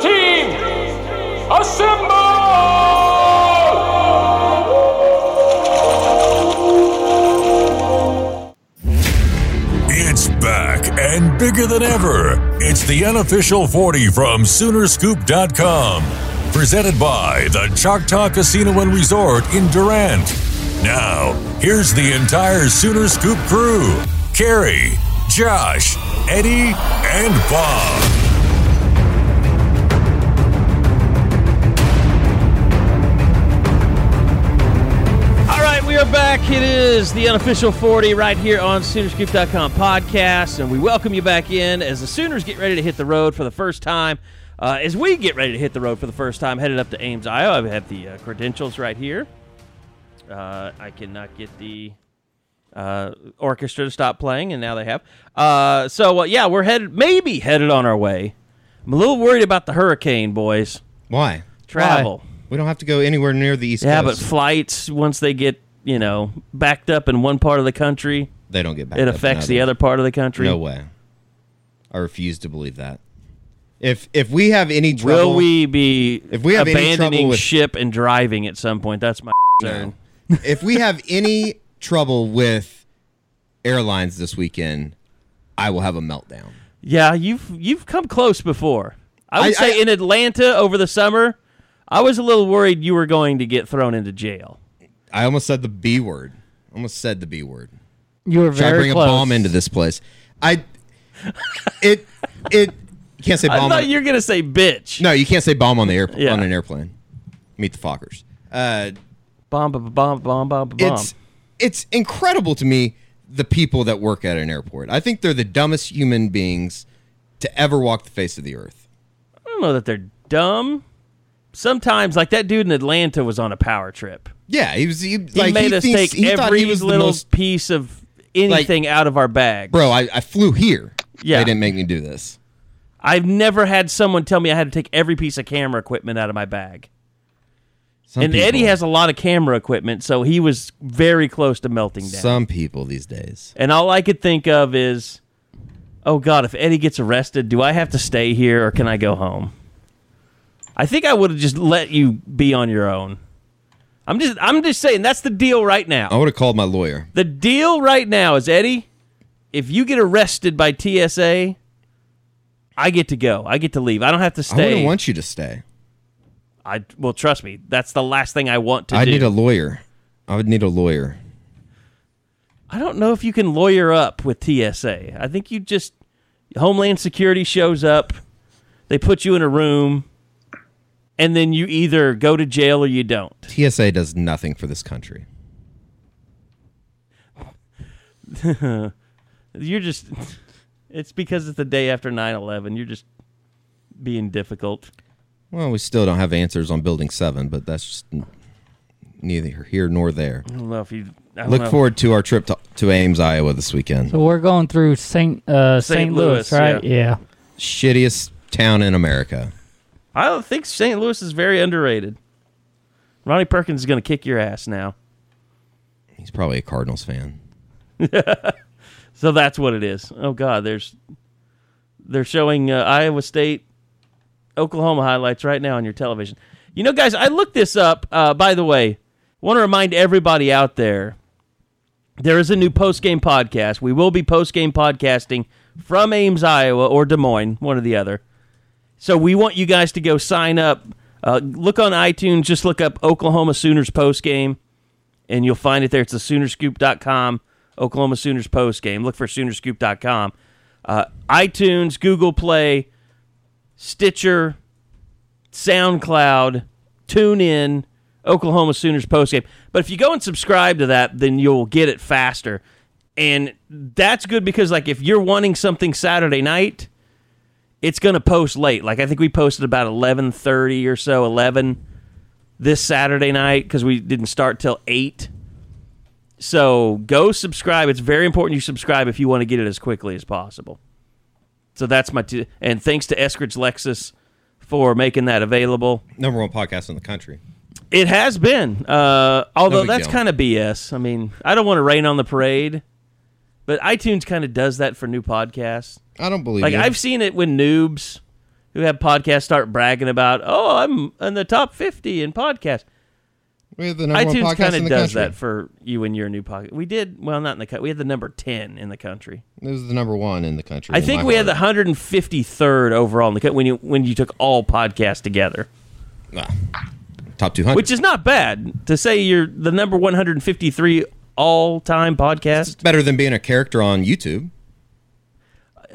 Team, assemble! It's back and bigger than ever. It's the unofficial 40 from Soonerscoop.com. Presented by the Choctaw Casino and Resort in Durant. Now, here's the entire Sooner Scoop crew Carrie, Josh, Eddie, and Bob. Back. It is the unofficial 40 right here on Soonerscoop.com podcast, and we welcome you back in as the Sooners get ready to hit the road for the first time. Uh, as we get ready to hit the road for the first time, headed up to Ames, Iowa, I have the uh, credentials right here. Uh, I cannot get the uh, orchestra to stop playing, and now they have. Uh, so, uh, yeah, we're headed, maybe headed on our way. I'm a little worried about the hurricane, boys. Why? Travel. Why? We don't have to go anywhere near the East coast. Yeah, but Coast. flights once they get you know backed up in one part of the country, they don't get back. it affects the other part of the country. No way. I refuse to believe that. If if we have any trouble, Will we be If we have any trouble abandoning with- ship and driving at some point? That's my concern. if we have any trouble with airlines this weekend, I will have a meltdown. Yeah, you've you've come close before. I would I- say I- in Atlanta over the summer, I was a little worried you were going to get thrown into jail. I almost said the B word. Almost said the B word. You were Should I very bring close. a bomb into this place? I it it you can't say I bomb. thought on- you were going to say bitch. no, you can't say bomb on the air Yeah. on an airplane. Meet the Fockers. Uh, Bomb, bomb, bomb, bomb, bomb, bomb. it's it's incredible to me the people that work at an airport. I think they're the dumbest human beings to ever walk the face of the earth. I don't know that they're dumb. Sometimes, like that dude in Atlanta was on a power trip. Yeah, he was. He, He like, made he us thinks- take he every he was little most- piece of anything out of our bag. bro. I, I flew here. Yeah. they didn't make me do this. I've never had someone tell me I had to take every piece of camera equipment out of my bag. Some and people, Eddie has a lot of camera equipment, so he was very close to melting down. some people these days. and all I could think of is, oh God, if Eddie gets arrested, do I have to stay here or can I go home? I think I would have just let you be on your own. I'm just I'm just saying that's the deal right now. I would have called my lawyer. The deal right now is Eddie, if you get arrested by TSA, I get to go. I get to leave. I don't have to stay. I wouldn't want you to stay. I well, trust me. That's the last thing I want to I do. I need a lawyer. I would need a lawyer. I don't know if you can lawyer up with TSA. I think you just Homeland Security shows up, they put you in a room, and then you either go to jail or you don't. TSA does nothing for this country. You're just it's because it's the day after 9/11. You're just being difficult. Well, we still don't have answers on Building Seven, but that's just neither here nor there. I don't know if you Look know. forward to our trip to, to Ames, Iowa this weekend. So we're going through Saint uh, St. St. Louis, Louis, right? Yeah. Shittiest town in America. I don't think St. Louis is very underrated. Ronnie Perkins is going to kick your ass now. He's probably a Cardinals fan. So that's what it is. Oh God, there's they're showing uh, Iowa State, Oklahoma highlights right now on your television. You know, guys, I looked this up. Uh, by the way, want to remind everybody out there there is a new post game podcast. We will be post game podcasting from Ames, Iowa, or Des Moines, one or the other. So we want you guys to go sign up. Uh, look on iTunes. Just look up Oklahoma Sooners post game, and you'll find it there. It's the Soonerscoop.com Oklahoma Sooners post game. Look for Soonerscoop.com. Uh, iTunes, Google Play, Stitcher, SoundCloud, TuneIn, Oklahoma Sooners post game. But if you go and subscribe to that, then you'll get it faster. and that's good because like if you're wanting something Saturday night, it's gonna post late. Like I think we posted about eleven thirty or so, eleven this Saturday night because we didn't start till eight. So go subscribe. It's very important you subscribe if you want to get it as quickly as possible. So that's my t- and thanks to Eskridge Lexus for making that available. Number one podcast in the country. It has been, uh, although big that's kind of BS. I mean, I don't want to rain on the parade, but iTunes kind of does that for new podcasts. I don't believe Like you. I've seen it when noobs who have podcasts start bragging about, "Oh, I'm in the top 50 in podcasts." we have the number one iTunes podcast kind in of the does country. that for you and your new podcast. We did well, not in the country. We had the number 10 in the country. It was the number one in the country. I think we had the 153rd overall in the country when you when you took all podcasts together, Ah, top 200. which is not bad to say you're the number 153 all time podcast. It's better than being a character on YouTube.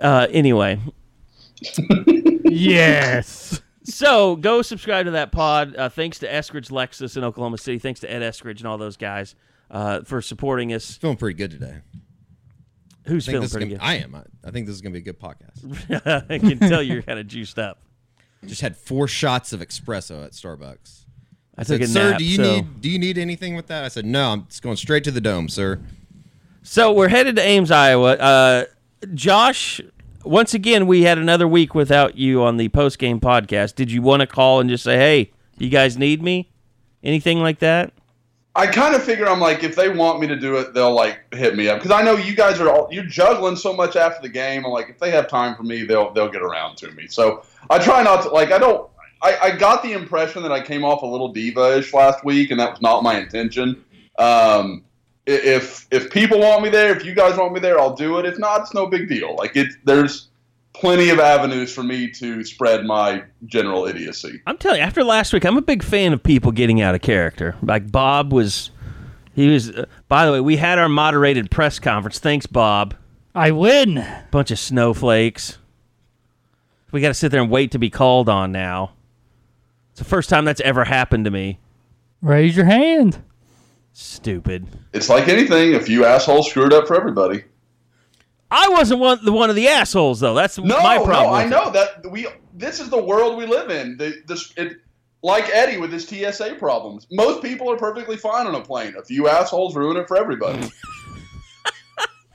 Uh, anyway, Yes. so go subscribe to that pod. Uh, thanks to Eskridge Lexus in Oklahoma City. Thanks to Ed Eskridge and all those guys uh, for supporting us. Feeling pretty good today. Who's I feeling this is pretty gonna, I am. I, I think this is going to be a good podcast. I can tell you're kind of juiced up. Just had four shots of espresso at Starbucks. I Said, took sir, nap, do you so- need do you need anything with that? I said, no. I'm just going straight to the dome, sir. So we're headed to Ames, Iowa. Uh, Josh, once again, we had another week without you on the post game podcast. Did you want to call and just say, "Hey, you guys need me"? Anything like that? I kind of figure I'm like, if they want me to do it, they'll like hit me up because I know you guys are all you're juggling so much after the game. I'm like, if they have time for me, they'll they'll get around to me. So I try not to like. I don't. I, I got the impression that I came off a little diva-ish last week, and that was not my intention. Um, if if people want me there, if you guys want me there, I'll do it. If not, it's no big deal. Like it, there's plenty of avenues for me to spread my general idiocy. I'm telling you, after last week, I'm a big fan of people getting out of character. Like Bob was, he was. Uh, by the way, we had our moderated press conference. Thanks, Bob. I win. Bunch of snowflakes. We got to sit there and wait to be called on now. It's the first time that's ever happened to me. Raise your hand. Stupid. It's like anything. A few assholes screwed up for everybody. I wasn't one the one of the assholes though. That's No, my problem. no, I know that we. This is the world we live in. The, this, it, like Eddie with his TSA problems. Most people are perfectly fine on a plane. A few assholes ruin it for everybody.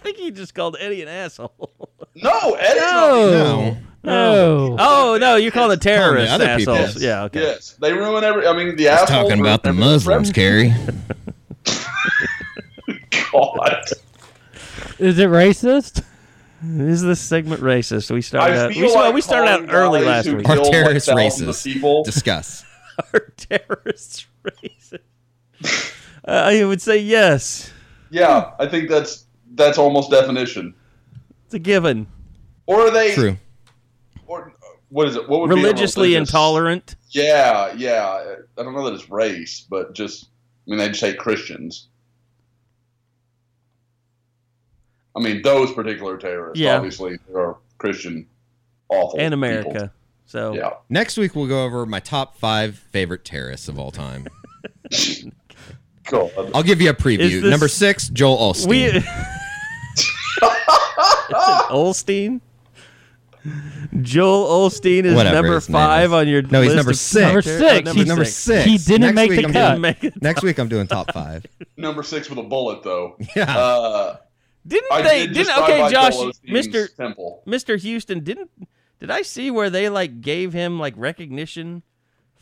I think he just called Eddie an asshole. no, Eddie's not. No. No. No. oh no, you're calling the terrorists other people. assholes. Yes. Yeah, okay. Yes, they ruin every. I mean, the assholes Talking about the Muslims, Carrie. God. Is it racist? Is this segment racist? We started I out. feel We, well, like we started out early last who week. Are kill, like, terrorists thousands racist? People. Discuss. Are terrorists racist? Uh, I would say yes. Yeah, I think that's that's almost definition. It's a given. Or are they? True. Or what is it? What would be a Religiously religious- intolerant. Yeah, yeah. I don't know that it's race, but just I mean they just hate Christians. I mean those particular terrorists. Yeah. Obviously, there are Christian awful and people. America. So Yeah. Next week we'll go over my top five favorite terrorists of all time. Cool. I'll give you a preview. this- Number six, Joel Osteen. we. Osteen. Joel Osteen is Whatever number his name five is. on your No, he's list number of six. Number ter- six. oh, He's number six. He didn't Next make week the I'm cut. doing- Make it- Next week I'm doing top five. Number six with a bullet though. Yeah. Uh, Didn't I they? did Didn't just drive okay, by Josh, Joel Osteen's Mister Temple. Mister Houston didn't. Did I see where they like gave him like recognition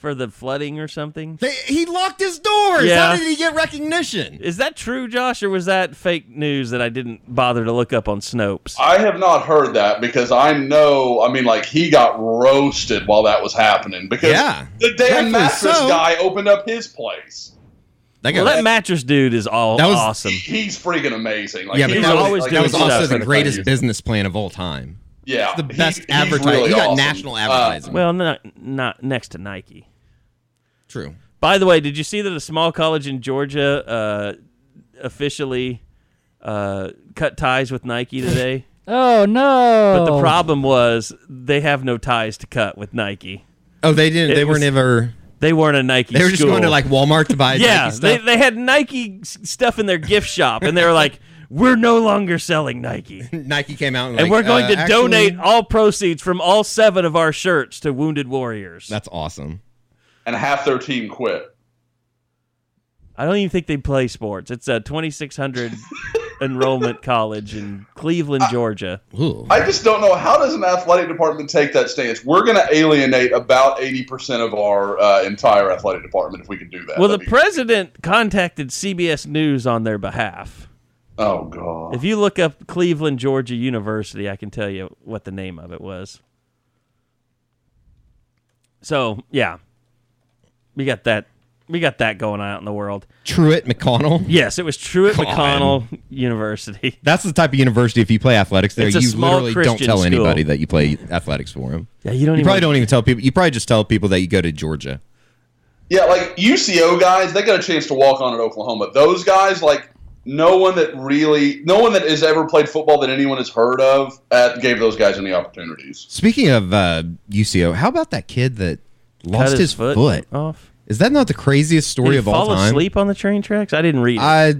for the flooding or something? They, he locked his doors. Yeah. How did he get recognition? Is that true, Josh, or was that fake news that I didn't bother to look up on Snopes? I have not heard that because I know. I mean, like he got roasted while that was happening because Yeah. the damn Rightfully mattress so. guy opened up his place. That Well, that mattress dude is all That was- awesome. He's freaking amazing. Like, yeah, but he's that was, always like, that was also the greatest business plan of all time. Yeah, The best he's advertising. really he got awesome. national Uh, advertising. Well, not not next to Nike. True. By the way, did you see that a small college in Georgia uh, officially uh, cut ties with Nike today? Oh no! But the problem was they have no ties to cut with Nike. Oh, they didn't. It They was- weren't ever. They weren't a Nike. They were just school. going to like Walmart to buy yeah. Nike They stuff. they had Nike stuff in their gift shop, and they were like, we're no longer selling Nike. Nike came out and, and like, we're going uh, to actually- donate all proceeds from all seven of our shirts to Wounded Warriors. That's awesome. And half their team quit. I don't even think they play sports. It's a 2,600 enrollment college in Cleveland, Georgia. Ooh. I just don't know how does an athletic department take that stance. We're going to alienate about eighty percent of our uh, entire athletic department if we can do that. Well, the That'd be- president contacted CBS News on their behalf. oh god, If you look up Cleveland, Georgia University, I can tell you what the name of it was. So, yeah. We got that we got that going on out in the world. Truett McConnell. Yes, it was Truett God. McConnell University. That's the type of university. If you play athletics there, you small literally don't tell school. anybody that you play athletics for them. Yeah, you don't You even probably don't even tell people. You probably just tell people that you go to Georgia. yeah, like UCO guys, they got a chance to walk on at Oklahoma. Those guys, like no one that really, no one that has ever played football that anyone has heard of, uh, gave those guys any opportunities. Speaking of uh, UCO, how about that kid that cut lost his, foot? off. Is that not the craziest Did story he of all time? fall time? asleep on the train tracks? I didn't read it. I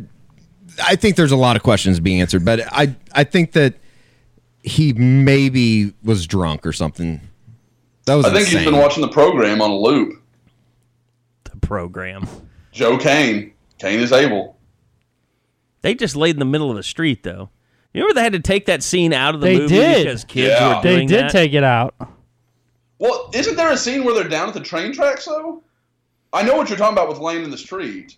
I think there's a lot of questions being answered, but I I think that he maybe was drunk or something. That was I think insane. he's been watching the program on a loop. the program. Joe Kane, Kane is able. They just laid in the middle of the street, though. You remember they had to take that scene out of the They movie did. because kids Yeah. were They did that? take it out. Well, isn't there a scene where they're down at the train tracks though? I know what you're talking about with laying in the street.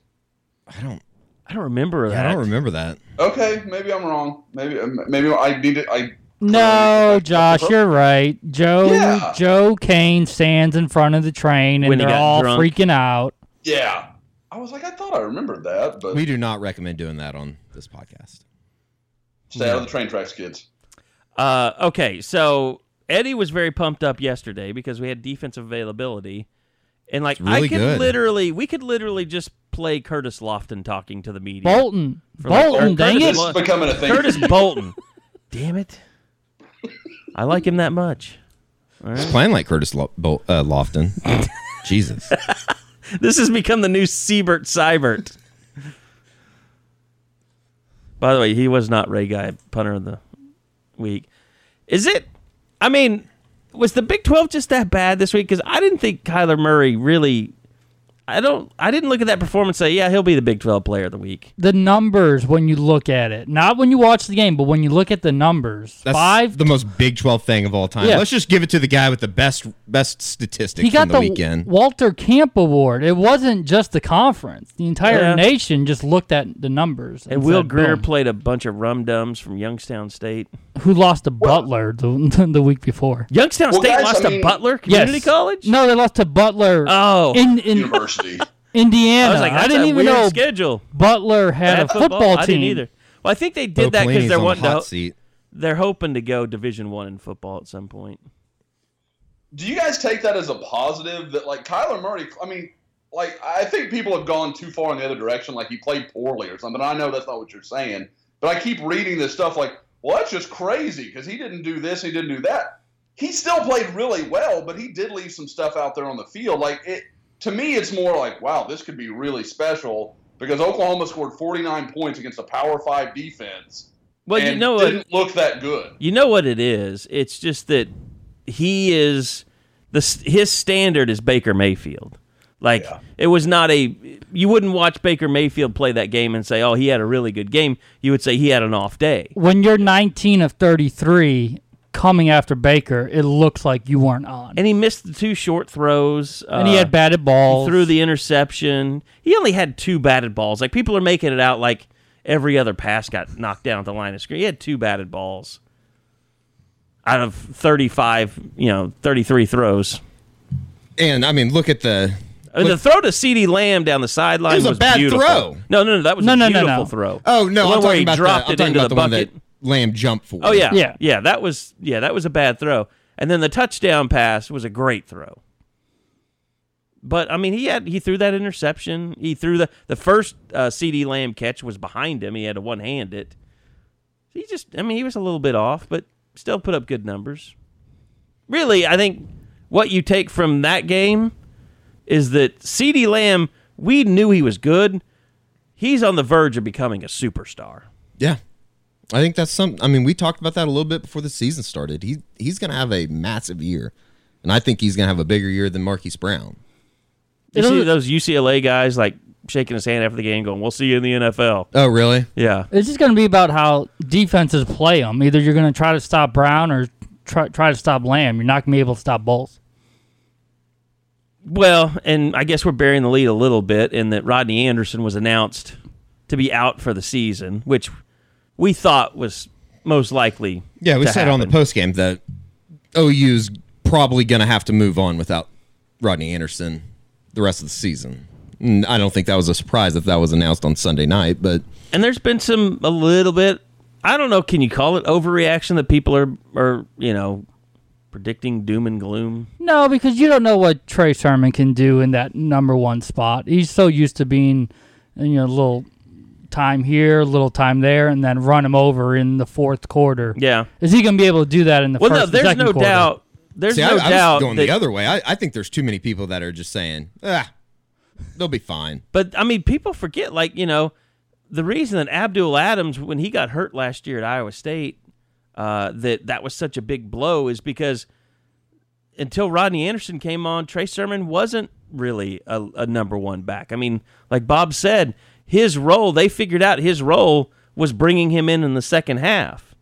I don't I don't remember that. I don't remember that. Okay, maybe I'm wrong. Maybe maybe I need it. I No, Josh, you're right. Joe Yeah. Joe Kane stands in front of the train and When they're all drunk. freaking out. yeah. I was like, I thought I remembered that, but We do not recommend doing that on this podcast. stay out of the train tracks, kids. Uh, okay, so Eddie was very pumped up yesterday because we had defensive availability, and like I really could good. literally, we could literally just play Curtis Lofton talking to the media. Bolton. For like- Bolton, dang Curtis it. This Lo- is becoming a thing. Curtis Bolton. Damn it! I like him that much. He's playing like Curtis Lo- Bo- uh, Lofton. Jesus. This has become the new Siebert Seibert. By the way, he was not Ray Guy punter of the week. Is it? I mean, was the Big Twelve just that bad this week? Because I didn't think Kyler Murray really. I don't. I didn't look at that performance and say, yeah, he'll be the Big Twelve Player of the week. The numbers when you look at it, not when you watch the game, but when you look at the numbers. That's Five. the most Big 12 thing of all time. Yeah. Let's just give it to the guy with the best best statistics He got from the, the, weekend. Walter Camp Award. It wasn't just the conference. The entire Yeah. nation just looked at the numbers. And Will said, Grier boom. played a bunch of rum dums from Youngstown State. who lost to Butler the, the week before. Youngstown Well, State guys, lost I to Butler Community Yes. College. No, they lost to Butler Oh, in in University. Indiana. I was like, that's didn't even weird know schedule. Butler had Bad a football, I team. didn't either. Well, I think they did Bo that because they're on the wanting to. seat. They're hoping to go Division One in football at some point. Do you guys take that as a positive that like Kyler Murray? I mean, like I think people have gone too far in the other direction, like he played poorly or something. I know that's not what you're saying, but I keep reading this stuff like, well, that's just crazy because he didn't do this, he didn't do that. He still played really well, but he did leave some stuff out there on the field. Like it to me, it's more like, wow, this could be really special because Oklahoma scored 49 points against a Power Five defense. Well, and you know what? didn't look that good. You know what it is. It's just that he is the his standard is Baker Mayfield. Like Yeah. it was not a you wouldn't watch Baker Mayfield play that game and say, "Oh, he had a really good game." You would say he had an off day. When you're 19 of 33 coming after Baker, it looks like you weren't on. And he missed the two short throws. And he uh, had batted balls. He threw the interception. He only had two batted balls. Like people are making it out like every other pass got knocked down at the line of scrimmage. He had two batted balls out of 35, you know, 33 throws. And I mean, look at the I mean, the throw to C.D. Lamb down the sideline It was a bad beautiful. throw. No, no, no, that was No, a no, no, beautiful no. throw. Oh no, one I'm where talking he about dropped the, I'm it talking into about the the, one bucket. that Lamb jumped for. Oh yeah, Yeah. yeah, That was yeah, that was a bad throw. And then the touchdown pass was a great throw. But I mean, he had he threw that interception. He threw the the first uh, C.D. Lamb catch was behind him. He had to one hand it. He just, I mean, he was a little bit off, but still put up good numbers. Really, I think what you take from that game is that C.D. Lamb. We knew he was good. He's on the verge of becoming a superstar. yeah. I think that's some. I mean, we talked about that a little bit before the season started. He he's going to have a massive year, and I think he's going to have a bigger year than Marquise Brown. You see those UCLA guys like shaking his hand after the game, going, "We'll see you in the NFL." Oh, really? Yeah, It's just going to be about how defenses play them. Either you're going to try to stop Brown or try, try to stop Lamb. You're not going to be able to stop both. Well, and I guess we're burying the lead a little bit in that Rodney Anderson was announced to be out for the season, which we thought was most likely. Yeah, we to said on the happen. post game that OU's probably going to have to move on without Rodney Anderson the rest of the season. And I don't think that was a surprise if that was announced on Sunday night, but And there's been some a little bit. I don't know. Can you call it overreaction that people are are you know predicting doom and gloom? No, because you don't know what Trey Sermon can do in that number one spot. He's so used to being, you know, a little time here, a little time there, and then run him over in the fourth quarter. Yeah. Is he going to be able to do that in the Well, first no, there's no quarter? doubt. There's See, no I, I doubt. was going that- the other way. I, I think there's too many people that are just saying, ah, they'll be fine. But I mean, people forget, like you know, the reason that Abdul Adams, when he got hurt last year at Iowa State, uh, that that was such a big blow is because until Rodney Anderson came on, Trey Sermon wasn't really a, a number one back. I mean, like Bob said, his role they figured out his role was bringing him in in the second half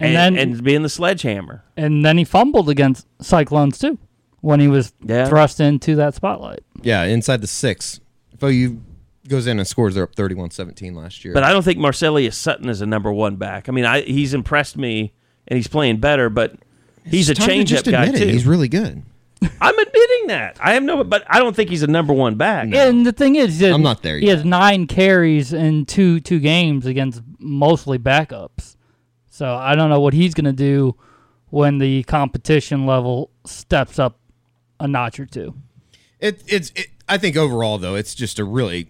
And, and, then and being the sledgehammer. and then he fumbled against Cyclones too when he was Yeah. thrust into that spotlight. Yeah, inside the six. If OU goes in and scores, they're up 31 17 last year. But I don't think Marcelias Sutton is a number one back. I mean, I, he's impressed me and he's playing better, but he's a It's time to change up guy admit too. He's really good. I'm admitting that. I have no, but I don't think he's a number one back. And the thing is, I'm not there He yet. has nine carries in two two games against mostly backups. So I don't know what he's going to do when the competition level steps up a notch or two. It, it's. It, I think overall, though, it's just a really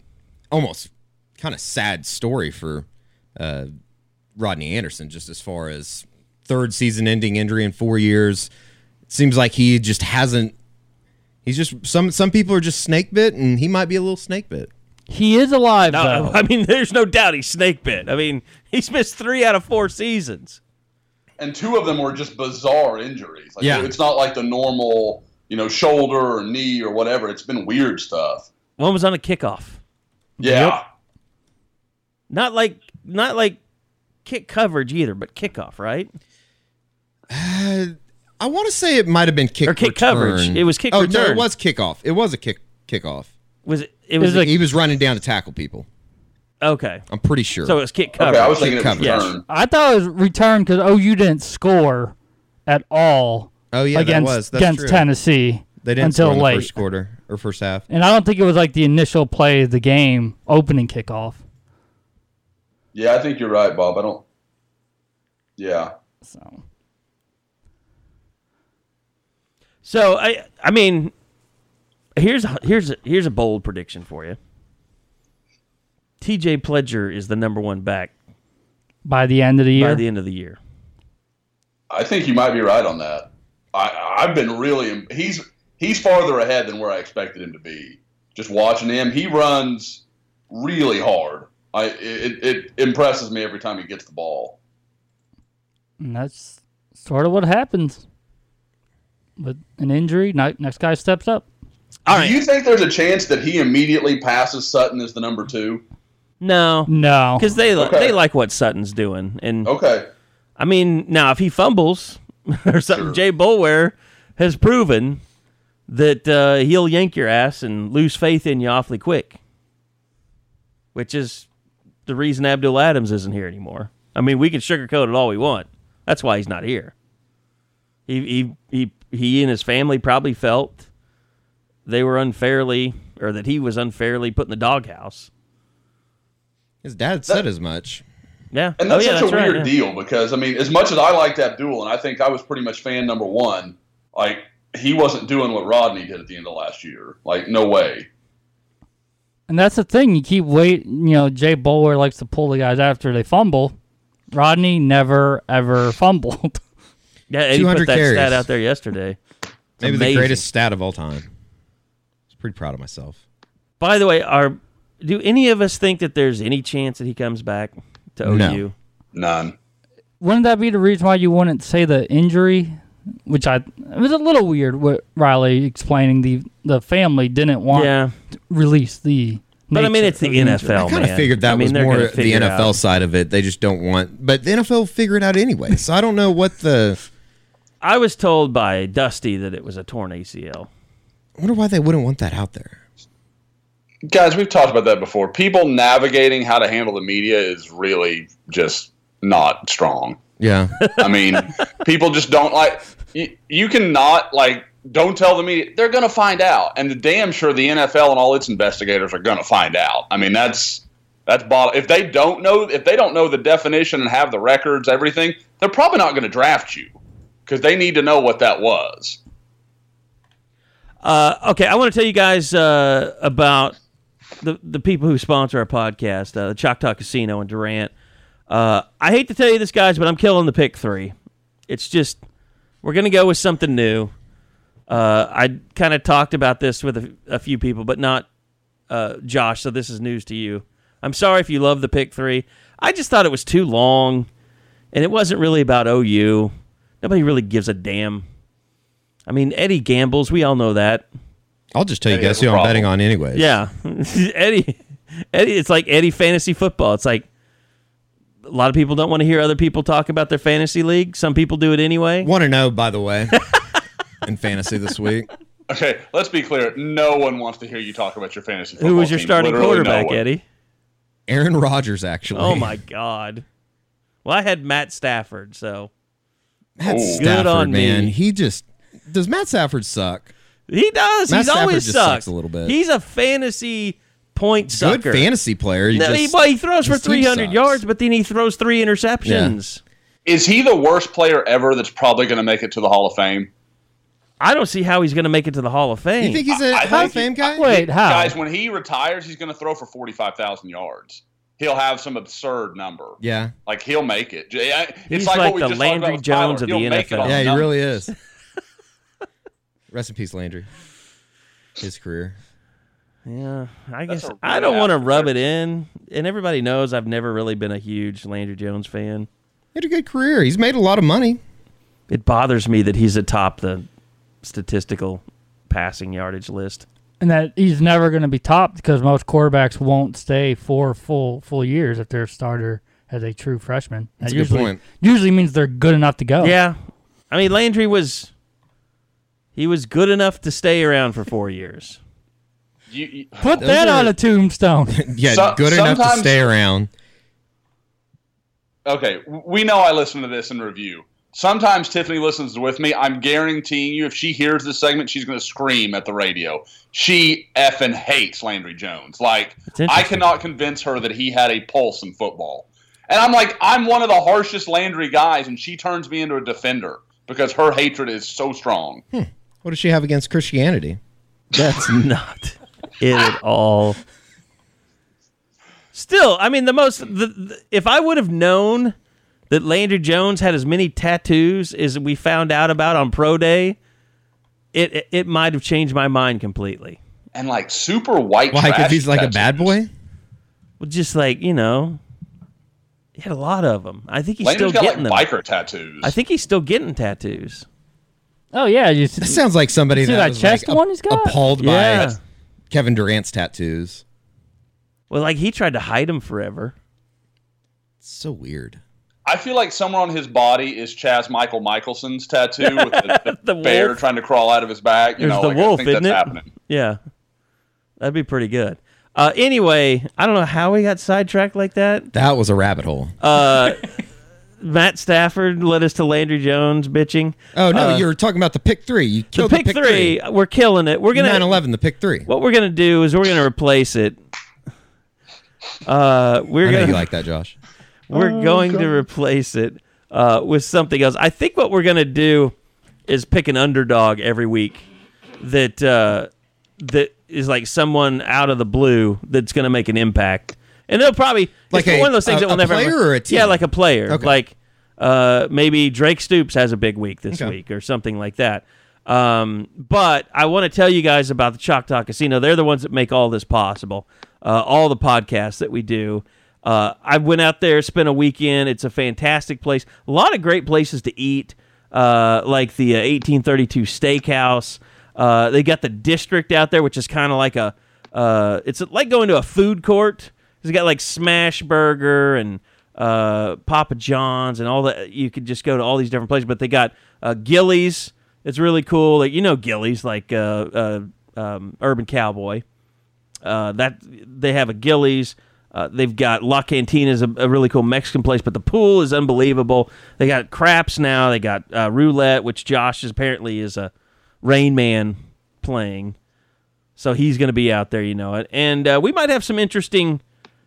almost kind of sad story for uh, Rodney Anderson, just as far as third season-ending injury in four years. It seems like he just hasn't. He's just some. Some people are just snake bit, and he might be a little snake bit. He is alive No, though. I mean, there's no doubt he's snake bit. I mean, he's missed three out of four seasons. and two of them were just bizarre injuries. Like, Yeah. it's not like the normal, you know, shoulder or knee or whatever. It's been weird stuff. One was on a kickoff, Yeah, not like not like kick coverage either, but kickoff, right? Uh, I want to say it might have been kick Or kick return. coverage. It was kick oh, no, it was kickoff. It was a kick kickoff. Was it? It was, was like- He was running down to tackle people. okay. I'm pretty sure. So it was kick coverage. okay. I was thinking it was coverage. return. I thought it was returned because OU didn't score at all oh yeah, against that was That's against true. Tennessee They didn't until score in the late. first quarter or first half. And I don't think it was like the initial play of the game, opening kickoff. Yeah, I think you're right, Bob. I don't. Yeah, So So I, I mean, here's a, here's a, here's a bold prediction for you. T.J. Pledger is the number one back by the end of the year, by the end of the year. I think you might be right on that. I, I've been really. He's he's farther ahead than where I expected him to be. Just watching him, he runs really hard. I it, it impresses me every time he gets the ball. and that's sort of what happens with an injury. Next guy steps up. All Do you think there's a chance that he immediately passes Sutton as the number two? no, No, because they Okay. they like what Sutton's doing, and Okay. I mean, now if he fumbles or something, Sure. Jay Boulware has proven that uh, he'll yank your ass and lose faith in you awfully quick, which is the reason Abdul Adams isn't here anymore. I mean, we can sugarcoat it all we want. That's why he's not here. He he he he and his family probably felt they were unfairly, or that he was unfairly put in the doghouse. His dad said as much. Yeah, And oh that's yeah, such that's a right. weird yeah. deal because I mean, as much as I liked Abdul, and I think I was pretty much fan number one, like he wasn't doing what Rodney did at the end of last year. Like, no way. and that's the thing. You keep waiting. You know, Jay Boulware likes to pull the guys after they fumble. Rodney never ever fumbled. Yeah, Eddie 200 put that carries. stat out there yesterday. It's Maybe amazing. the greatest stat of all time. I was pretty proud of myself. By the way, are do any of us think that there's any chance that he comes back to OU? No. None. Wouldn't that be the reason why you wouldn't say the injury? Which I it was a little weird. What Riley explaining the the family didn't want Yeah. to release the. But I mean, it's the. NFL. I kind of figured that I mean, was more the NFL out. side of it. They just don't want, but the NFL will figure it out anyway. So I don't know what the. I was told by Dusty that it was a torn ACL. I wonder why they wouldn't want that out there. Guys, we've talked about that before. People navigating how to handle the media is really just not strong. Yeah, I mean, people just don't like. You, you cannot like. Don't tell the media. They're going to find out, and the damn sure the NFL and all its investigators are going to find out. I mean, that's that's bottom. If they don't know, if they don't know the definition and have the records, everything, they're probably not going to draft you because they need to know what that was. Uh, okay, I want to tell you guys uh, about the the people who sponsor our podcast, uh, the Choctaw Casino and Durant. Uh, I hate to tell you this, guys, but I'm killing the pick three. It's just we're gonna go with something new. Uh, I kind of talked about this with a, a few people, but not uh, Josh. So this is news to you. I'm sorry if you love the pick three. I just thought it was too long, and it wasn't really about OU. Nobody really gives a damn. I mean, Eddie gambles. We all know that. I'll just tell you Eddie guys who I'm problem. betting on anyways. Yeah, Eddie. Eddie. It's like Eddie fantasy football. It's like a lot of people don't want to hear other people talk about their fantasy league. Some people do it anyway. Want to know, by the way, in fantasy this week? Okay, let's be clear. No one wants to hear you talk about your fantasy. Football Who was your team. starting Literally quarterback, one. Eddie? Aaron Rodgers, actually. Oh my God. Well, I had Matt Stafford, so Matt Ooh. Stafford, Good on man. me. He just does. Matt Stafford suck. he does. Matt He's Stafford always just sucked sucks a little bit. He's a fantasy point sucker. Good fantasy player. He No, he, just- well, he throws for 300 yards, but then he throws three interceptions. Is he the worst player ever that's probably going to make it to the Hall of Fame? I don't see how he's going to make it to the Hall of Fame. You think he's a I Hall of Fame he- guy? Wait, how? Guys, when he retires, he's going to throw for 45,000 yards. He'll have some absurd number. Yeah, Like, he'll make it. It's He's like, like what we the just Landry Jones of the He'll make NFL. yeah, he numbers. really is. Rest in peace, Landry. His career. Yeah, I That's guess a I really don't want to rub it in, and everybody knows I've never really been a huge Landry Jones fan. He had a good career. He's made a lot of money. It bothers me that he's atop the statistical passing yardage list. And that he's never going to be topped because most quarterbacks won't stay four full full years if they're a starter as a true freshman. That's that a good usually, point. Usually means they're good enough to go. Yeah, I mean Landry was he was good enough to stay around for four years. You, you, Put that are- on a tombstone. Yeah, So- good enough to stay around. okay, we know I listen to this in review. Sometimes Tiffany listens with me. I'm guaranteeing you, if she hears this segment, she's going to scream at the radio. She effing hates Landry Jones. Like, I cannot convince her that he had a pulse in football. And I'm like, I'm one of the harshest Landry guys, and she turns me into a defender because her hatred is so strong. Hmm. What does she have against Christianity? That's not it at all. Still, I mean, the most. The, the, if I would have known that Landry Jones had as many tattoos as we found out about on Pro Day, it it, it might have changed my mind completely. And like super white. Like if trash he's like a bad boy? Well, just like you know, he had a lot of them. I think he's Landry's still got getting like them. biker tattoos. I think he's still getting tattoos. oh yeah, you That sounds like somebody that, that was chest like, one he's got? appalled Yeah. by Kevin Durant's tattoos. Well, like he tried to hide them forever. It's so weird. I feel like somewhere on his body is Chaz Michael Michelson's tattoo with the, the, The bear wolf. trying to crawl out of his back. You There's know, the like, wolf, I think isn't that's it? happening. Yeah, that'd be pretty good. Uh, anyway, I don't know how we got sidetracked like that. That was a rabbit hole. Uh, Matt Stafford led us to Landry Jones bitching. oh no, uh, you were talking about the pick three. You The killed pick, three, we're killing it. We're gonna 9-11, the pick three. what we're gonna do is we're gonna replace it. Uh, we're I gonna you like that, Josh. We're going to replace it uh, with something else. I think what we're gonna do is pick an underdog every week that uh, that is like someone out of the blue that's gonna make an impact, and they'll probably Like a- one of those things a- that will a never player or a team? yeah like a player Okay. like uh, maybe Drake Stoops has a big week this Okay. week or something like that. Um, but I want to tell you guys about the Choctaw Casino. They're the ones that make all this possible. Uh, all the podcasts that we do. Uh, I went out there, spent a weekend. It's a fantastic place. A lot of great places to eat, uh, like the uh, 1832 Steakhouse. Uh, they got the district out there, which is kind of like a, uh, it's like going to a food court. It's got like Smash Burger and uh, Papa John's and all that. You could just go to all these different places, but they got uh, Gilley's. It's really cool. Like you know Gilley's, like uh, uh, um, Urban Cowboy. Uh, that they have a Gilley's. Uh, they've got La Cantina is a, a really cool Mexican place, but the pool is unbelievable. They got craps now. They got uh, roulette, which Josh is apparently is a Rain Man playing, so he's going to be out there. You know it, and uh, we might have some interesting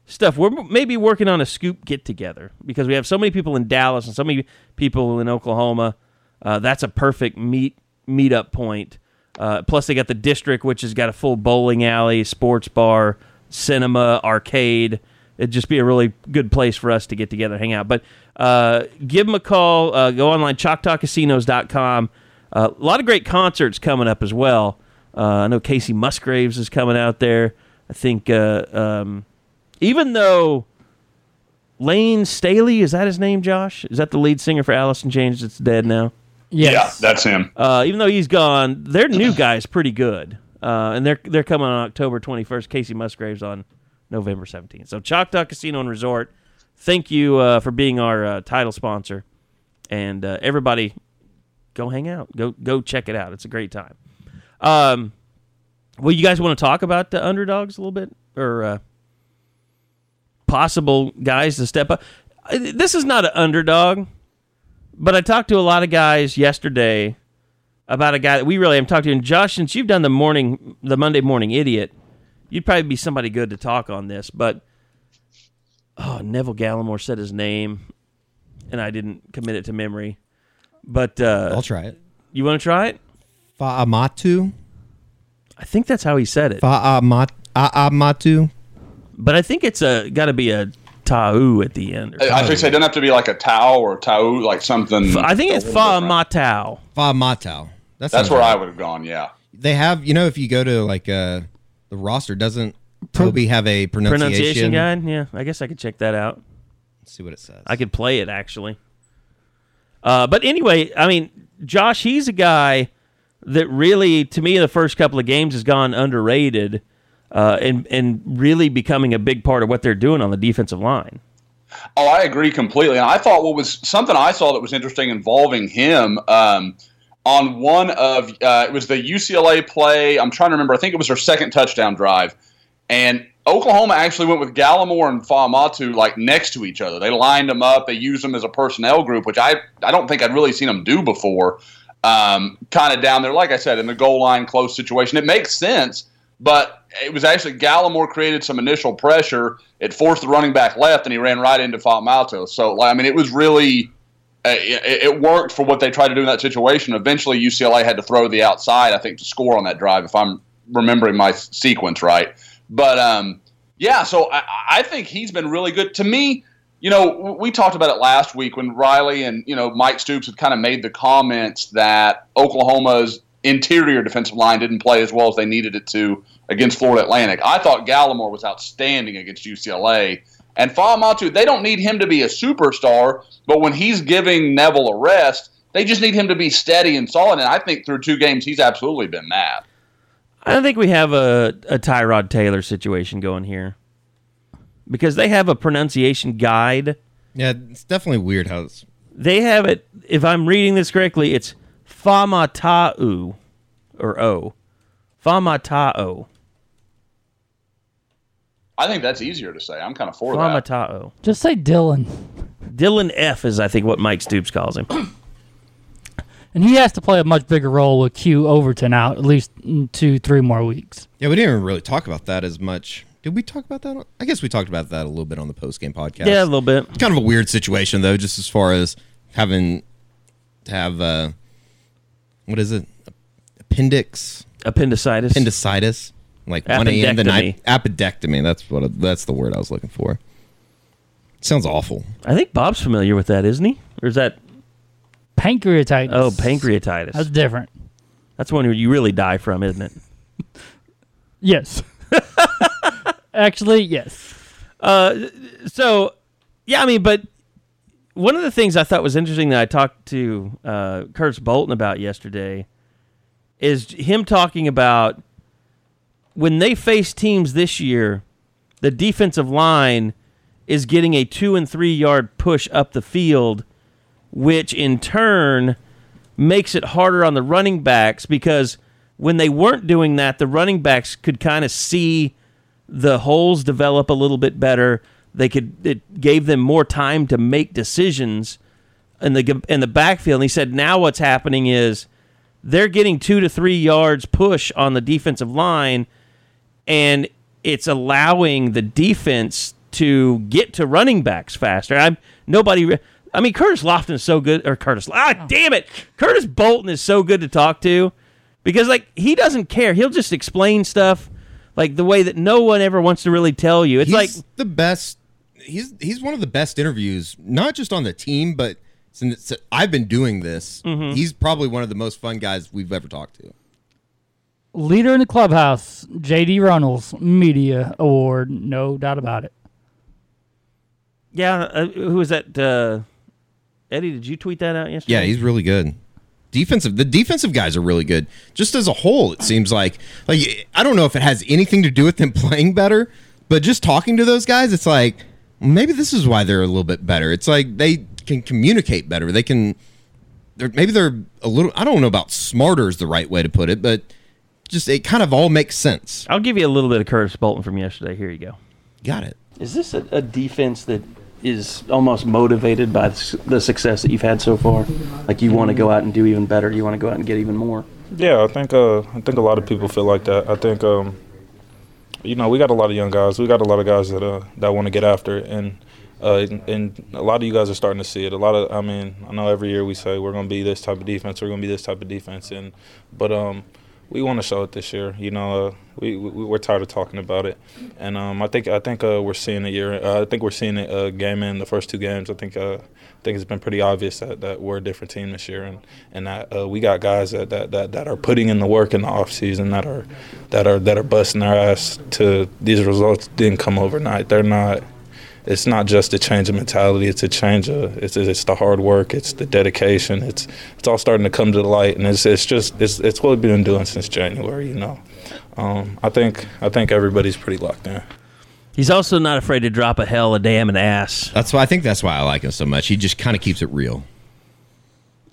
stuff. We're maybe working on a scoop get together because we have so many people in Dallas and so many people in Oklahoma. Uh, that's a perfect meet meetup point. Uh, plus, they got the district, which has got a full bowling alley, sports bar, cinema, arcade. It'd just be a really good place for us to get together, hang out. But uh, give them a call. Uh, go online, ChoctawCasinos.com. Uh, a lot of great concerts coming up as well. Uh, I know Kacey Musgraves is coming out there. I think uh, um, even though Layne Staley is that his name, Josh? Is that the lead singer for Alice in Chains? That's dead now. Yes. Yeah, that's him. Uh, even though he's gone, their new guy is pretty good, uh, and they're they're coming on October 21st. Kacey Musgraves on November 17th. So Choctaw Casino and Resort, thank you uh, for being our uh, title sponsor, and uh, everybody, go hang out, go go check it out. It's a great time. Um, well, you guys want to talk about the underdogs a little bit, or uh, possible guys to step up? Uh, This is not an underdog. But I talked to a lot of guys yesterday about a guy that we really haven't talked to. And Josh, since you've done the morning, the Monday morning idiot, you'd probably be somebody good to talk on this. But oh, Neville Gallimore said his name, and I didn't commit it to memory. But uh, I'll try it. you want to try it? Fa'amatu. I think that's how he said it. Fa'amat- Fa'amatu. But I think it's a got to be a Tau at the end. I think it doesn't have to be like a Tau or Tau, like something. I think it's a Fa little different. Matau. Fa'amatau. That That's where right. I would have gone. Yeah. They have, you know, if you go to like uh, the roster, doesn't Toby have a pronunciation? Pronunciation guide? Yeah, I guess I could check that out. Let's see what it says. I could play it actually. Uh, but anyway, I mean, Josh, he's a guy that really, to me, the first couple of games has gone underrated, uh, and and really becoming a big part of what they're doing on the defensive line. Oh, I agree completely. And I thought what was something I saw that was interesting involving him um, on one of uh, it was the UCLA play. I'm trying to remember. I think it was their second touchdown drive, and Oklahoma actually went with Gallimore and Fa'amatu like next to each other. They lined them up. They used them as a personnel group, which I I don't think I'd really seen them do before. Um, kind of down there, like I said, in the goal line close situation. It makes sense, but it was actually Gallimore created some initial pressure. It forced the running back left, and he ran right into Fa'amatu. So, I mean, it was really it, it worked for what they tried to do in that situation. Eventually, UCLA had to throw the outside, I think, to score on that drive, if I'm remembering my sequence right. But um, yeah, so I, I think he's been really good to me. You know, we talked about it last week when Riley and you know Mike Stoops had kind of made the comments that Oklahoma's interior defensive line didn't play as well as they needed it to against Florida Atlantic. I thought Gallimore was outstanding against UCLA. And Fa'amatu, they don't need him to be a superstar, but when he's giving Neville a rest, they just need him to be steady and solid. And I think through two games, he's absolutely been that. I don't think we have a, a Tyrod Taylor situation going here because they have a pronunciation guide. yeah, it's definitely weird how it's. They have it. If I'm reading this correctly, it's Famatau or O. Famatao. I think that's easier to say. I'm kind of for that. Famatao. Just say Dylan. Dylan F is I think what Mike Stoops calls him. And he has to play a much bigger role with Q Overton out at least two, three more weeks. Yeah, we didn't even really talk about that as much. Did we talk about that? I guess we talked about that a little bit on the post game podcast. Yeah, a little bit. It's kind of a weird situation though, just as far as having to have uh, what is it? Appendix Appendicitis. appendicitis, like one a.m. the night. Appendectomy. That's what. That's the word I was looking for. Sounds awful. I think Bob's familiar with that, isn't he? Or is that Pancreatitis. oh pancreatitis? That's different. That's one you really die from, isn't it? Yes. Actually, yes. Uh, so yeah, I mean, but one of the things I thought was interesting that I talked to uh, Curtis Bolton about yesterday is him talking about when they face teams this year, the defensive line is getting a two and three yard push up the field, which in turn makes it harder on the running backs because when they weren't doing that, the running backs could kind of see the holes develop a little bit better. They could it gave them more time to make decisions in the in the backfield. And he said now what's happening is they're getting two to three yards push on the defensive line, and it's allowing the defense to get to running backs faster. I'm nobody. I mean, Curtis Lofton is so good, or Curtis. Ah, damn it, Curtis Bolton is so good to talk to because like he doesn't care. He'll just explain stuff like the way that no one ever wants to really tell you. It's he's like the best. He's he's one of the best interviews, not just on the team, but since I've been doing this, Mm-hmm. he's probably one of the most fun guys we've ever talked to. Leader in the clubhouse, J.D. Runnels Media Award, no doubt about it. yeah. Uh, who was that? Uh, Eddie, did you tweet that out yesterday? Yeah, he's really good. Defensive, the defensive guys are really good. Just as a whole, it seems like like I don't know if it has anything to do with them playing better, but just talking to those guys, it's like maybe this is why they're a little bit better. It's like they can communicate better. They can. They're, maybe they're a little. I don't know about smarter is the right way to put it, but just it kind of all makes sense. I'll give you a little bit of Curtis Bolton from yesterday. Here you go. Got it. Is this a, a defense that is almost motivated by the success that you've had so far? Like you want to go out and do even better. You want to go out and get even more. Yeah, I think uh, I think a lot of people feel like that. I think um, you know we got a lot of young guys. We got a lot of guys that uh, that want to get after it, and uh, and a lot of you guys are starting to see it. A lot of I mean I know every year we say we're going to be this type of defense. We're going to be this type of defense, and but um, we want to show it this year. You know, uh, we, we we're tired of talking about it, and um, I think I think uh, we're seeing it year. Uh, I think we're seeing it uh, game in the first two games. I think uh, I think it's been pretty obvious that, that we're a different team this year, and and that uh, we got guys that, that, that, that are putting in the work in the off season that are that are that are busting their ass to these results didn't come overnight. They're not. It's not just a change of mentality. It's a change of it's it's the hard work. It's the dedication. It's it's all starting to come to the light, and it's it's just it's it's what we've been doing since January. You know, um, I think I think everybody's pretty locked in. He's also not afraid to drop a hell, a damn, an ass. That's why I think that's why I like him so much. He just kind of keeps it real.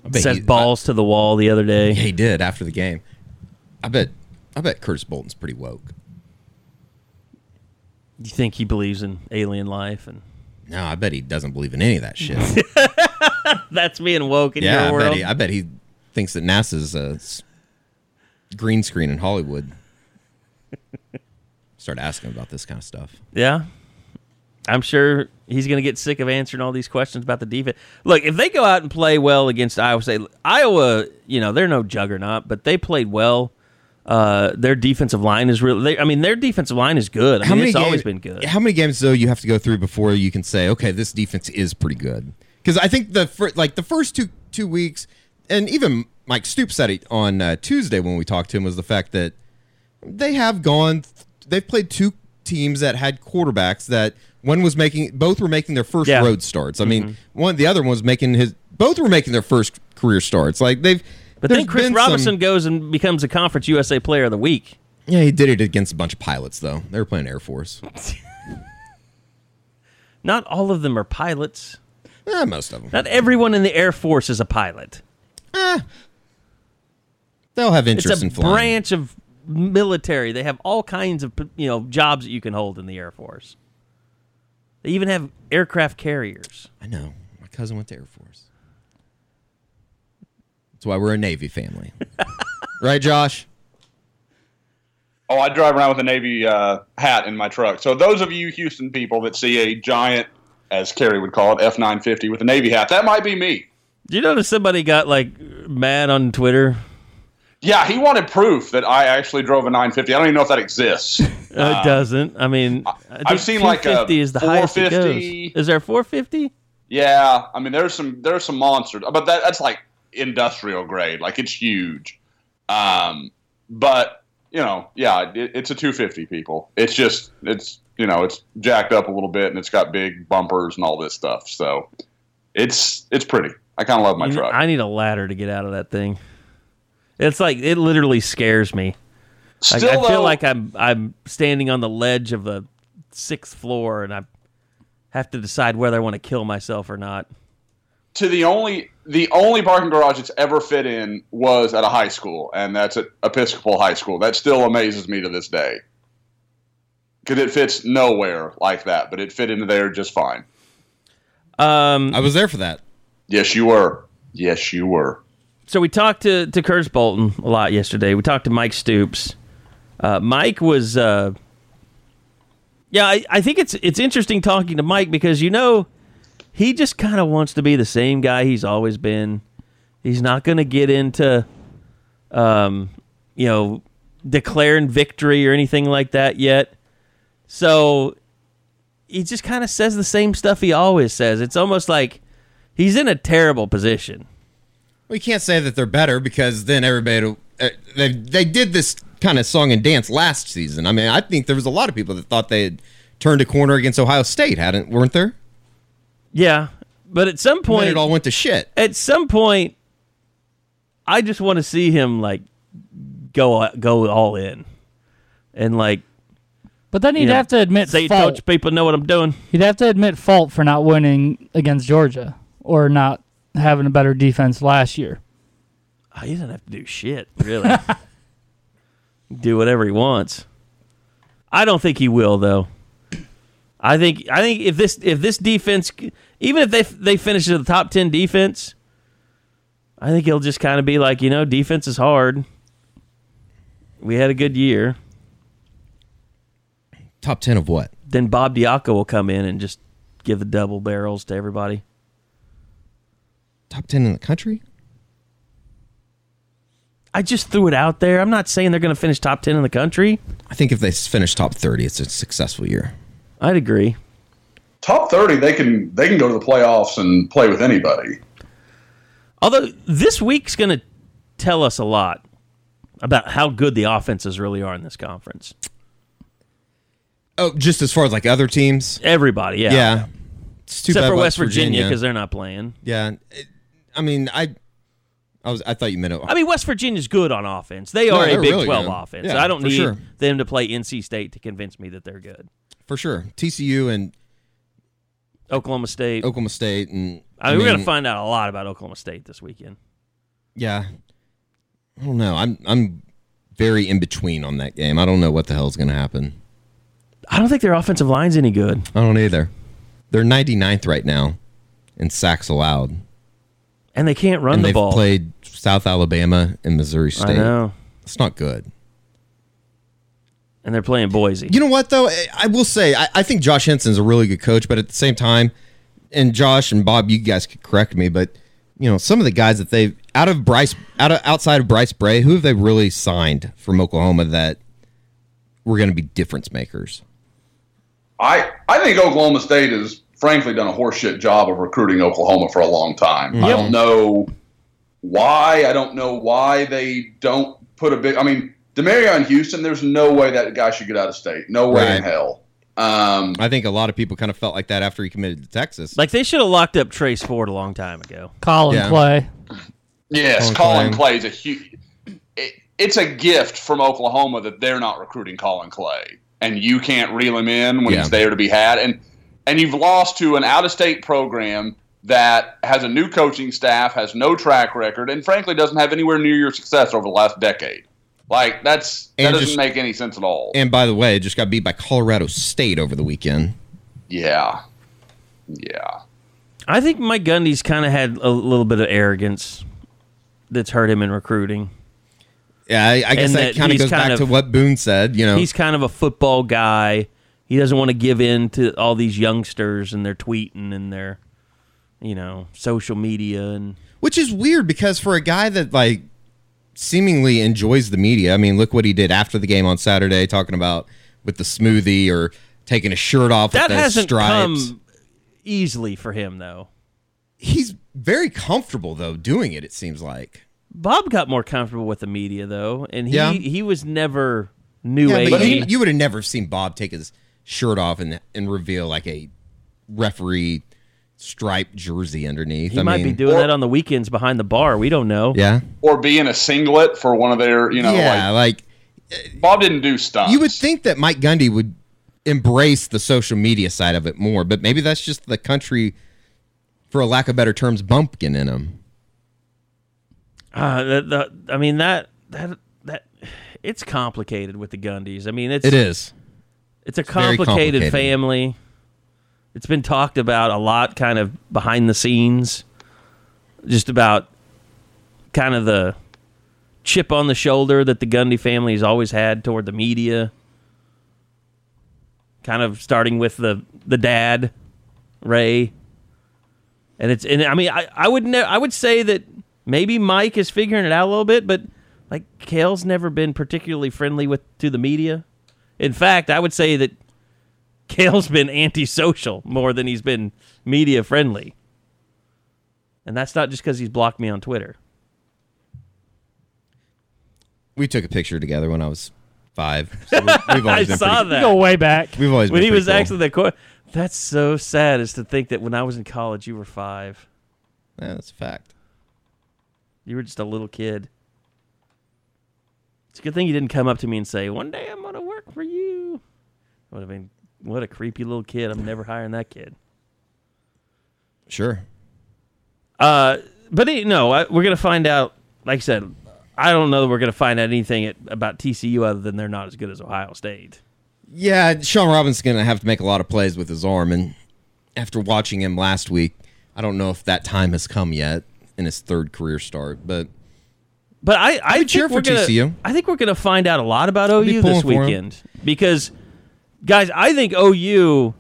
I bet Set he- balls to the wall the other day. Yeah, he did after the game. I bet. I bet Curtis Bolton's pretty woke. You think he believes in alien life and No, I bet he doesn't believe in any of that shit. that's being woke in yeah, your I world? bet he. I bet he thinks that NASA's a s- green screen in Hollywood. Start asking about this kind of stuff. Yeah. I'm sure he's going to get sick of answering all these questions about the defense. Look, if they go out and play well against Iowa State, Iowa, you know, they're no juggernaut, but they played well. Uh, their defensive line is really, they, I mean, their defensive line is good. I mean, it's always been good. How many games though you have to go through before you can say, okay, this defense is pretty good? Because I think the fir- like the first two two weeks, and even Mike Stoops said it on uh, Tuesday when we talked to him, was the fact that they have gone. They've played two teams that had quarterbacks that one was making both were making their first Yeah. road starts. I mean, one the other one was making his both were making their first career starts. Like they've. But there's then Chris Robinson some- goes and becomes a Conference USA Player of the Week. yeah, he did it against a bunch of pilots though. They were playing Air Force. Not all of them are pilots. Eh, most of them. Not everyone in the Air Force is a pilot. They'll have It's interest a in flying. branch of military. They have all kinds of you know jobs that you can hold in the Air Force. They even have aircraft carriers. I know. My cousin went to Air Force. That's why we're a Navy family. right, Josh? Oh, I drive around with a Navy uh, hat in my truck. So those of you Houston people that see a giant, as Kerry would call it, F nine fifty with a Navy hat, that might be me. Do you notice somebody got like mad on Twitter? Yeah, he wanted proof that I actually drove a 950. I don't even know if that exists. Uh, it doesn't. I mean, I think I've seen, like, a is the highest it 450. goes. Is there 450? yeah, I mean there's some there's some monsters, but that, that's like industrial grade, like it's huge. Um, but you know, yeah, it, it's a 250. People, it's just it's you know it's jacked up a little bit and it's got big bumpers and all this stuff. So it's it's pretty. I kind of love my truck. I need a ladder to get out of that thing. It's like it literally scares me. Like, I feel though- like I'm I'm standing on the ledge of the sixth floor, and I have to decide whether I want to kill myself or not. To the only the only parking garage it's ever fit in was at a high school, and that's at Episcopal High School. That still amazes me to this day because it fits nowhere like that, but it fit into there just fine. Um, I was there for that. Yes, you were. Yes, you were. so we talked to to Curtis Bolton a lot yesterday. We talked to Mike Stoops. Uh, Mike was, uh, yeah, I, I think it's it's interesting talking to Mike because you know he just kind of wants to be the same guy he's always been. He's not going to get into, um, you know, declaring victory or anything like that yet. So he just kind of says the same stuff he always says. It's almost like he's in a terrible position. We can't say that they're better because then everybody uh, they they did this kind of song and dance last season. I mean, I think there was a lot of people that thought they had turned a corner against Ohio State, hadn't weren't there? Yeah, but at some When point, it all went to shit. at some point, I just want to see him like go go all in, and like But then he'd you know, have to admit say, fault. "Coach, people know what I'm doing." He'd have to admit fault for not winning against Georgia or not having a better defense last year. Oh, he doesn't have to do shit, really. do whatever he wants. I don't think he will, though. I think I think if this if this defense, even if they they finish as the top ten defense, I think he'll just kind of be like, you know, defense is hard. We had a good year. Top ten of what? Then Bob Diaco will come in and just give the double barrels to everybody. Top ten in the country? I just threw it out there. I'm not saying they're going to finish top ten in the country. I think if they finish top thirty, it's a successful year. I'd agree. Top thirty, they can they can go to the playoffs and play with anybody. Although this week's going to tell us a lot about how good the offenses really are in this conference. Oh, just as far as like other teams, Everybody, yeah. yeah. It's too Except bad for West West Virginia because they're not playing. yeah. It- I mean, I, I was I thought you meant it. I mean, West Virginia's good on offense. They are a Big really 12 good. offense. Yeah, I don't need sure. them to play NC State to convince me that they're good. for sure. TCU and Oklahoma State. Oklahoma State and I mean, we're going to find out a lot about Oklahoma State this weekend. Yeah. I don't know. I'm I'm very in between on that game. I don't know what the hell's going to happen. I don't think their offensive line's any good. I don't either. They're 99th right now in sacks allowed. And they can't run and the they've ball. played South Alabama and Missouri State. I know. It's not good. And they're playing Boise. You know what though? I- I will say I, I think Josh Henson's a really good coach, but at the same time, and Josh and Bob, you guys could correct me, but you know some of the guys that they've out of Bryce, out of outside of Bryce Bray, who have they really signed from Oklahoma that were going to be difference makers? I I think Oklahoma State has frankly done a horseshit job of recruiting Oklahoma for a long time. Mm-hmm. I don't know why. I don't know why they don't put a big. I mean, Demario in Houston. There's no way that guy should get out of state. No way in hell. Um, I think a lot of people kind of felt like that after he committed to Texas. Like they should have locked up Trace Ford a long time ago. Colin Yeah. Clay. yes, Colin Colin Clay. is a huge. It, it's a gift from Oklahoma that they're not recruiting Colin Clay, and you can't reel him in when Yeah. he's there to be had. And and you've lost to an out-of-state program that has a new coaching staff, has no track record, and frankly doesn't have anywhere near your success over the last decade. Like that's that And doesn't just- make any sense at all. and by the way, just got beat by Colorado State over the weekend. yeah, yeah. I think Mike Gundy's kind of had a little bit of arrogance that's hurt him in recruiting. Yeah, I, I guess And that, that kind of he's goes back kind to what Boone said. You know, He's kind of a football guy. He doesn't want to give in to all these youngsters and their tweeting and their, you know, social media and Which is weird because for a guy that like seemingly enjoys the media, I mean, look what he did after the game on Saturday, talking about with the smoothie or taking his shirt off that with hasn't stripes. come easily for him though. He's very comfortable though doing it. It seems like. Bob got more comfortable with the media though, and he Yeah. he was never new Yeah, age. but you, you would have never seen Bob take his shirt off and and reveal like a referee striped jersey underneath. He I might mean, be doing that on the weekends behind the bar. We don't know. Yeah. Or be in a singlet for one of their, you know, yeah, like like Bob didn't do stuff. you would think that Mike Gundy would embrace the social media side of it more, but maybe that's just the country, for a lack of better terms, bumpkin in him. Uh, the, the, I mean that that that it's complicated with the Gundys. I mean it's It is. it's a very complicated, complicated. family. It's been talked about a lot, kind of behind the scenes, just about kind of the chip on the shoulder that the Gundy family has always had toward the media. Kind of starting with the the dad, Ray, and it's and I mean I I would ne- I would say that maybe Mike is figuring it out a little bit, but like Cale's never been particularly friendly with to the media. In fact, I would say that Cale's been antisocial more than he's been media friendly. And that's not just because he's blocked me on Twitter. We took a picture together when I was five. So we, we've I always been saw pretty, that. Go way back. We've always when been he was cool. actually the co- That's so sad is to think that when I was in college, you were five. Yeah, that's a fact. You were just a little kid. It's a good thing you didn't come up to me and say, "One day I'm gonna work for you." Would have been what a creepy little kid. I'm never hiring that kid. Sure. Uh, but you know, I, we're gonna find out. Like I said, I don't know that we're gonna find out anything at, about TCU other than they're not as good as Ohio State. Yeah, Shawn Robinson's going to have to make a lot of plays with his arm. And after watching him last week, I don't know if that time has come yet in his third career start. But But I, I think cheer for we're gonna, TCU. I think we're going to find out a lot about OU this weekend because, guys, I think OU,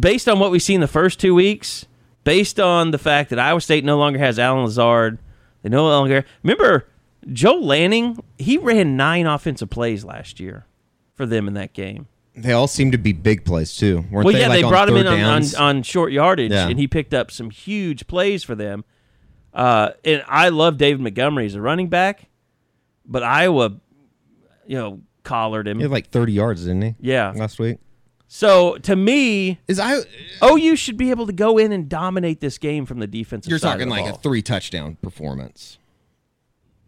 based on what we've seen the first two weeks, based on the fact that Iowa State no longer has Allen Lazard, they no longer remember Joel Lanning. He ran nine offensive plays last year for them in that game. they all seem to be big plays, too. Weren't Well, they, yeah, like, they brought him in on, on, on short yardage, Yeah. and he picked up some huge plays for them. Uh, and I love David Montgomery as a running back, but Iowa, you know, collared him. He had like 30 yards, didn't he? Yeah. Last week. So to me, Is I OU should be able to go in and dominate this game from the defensive. You're talking like ball. a three touchdown performance.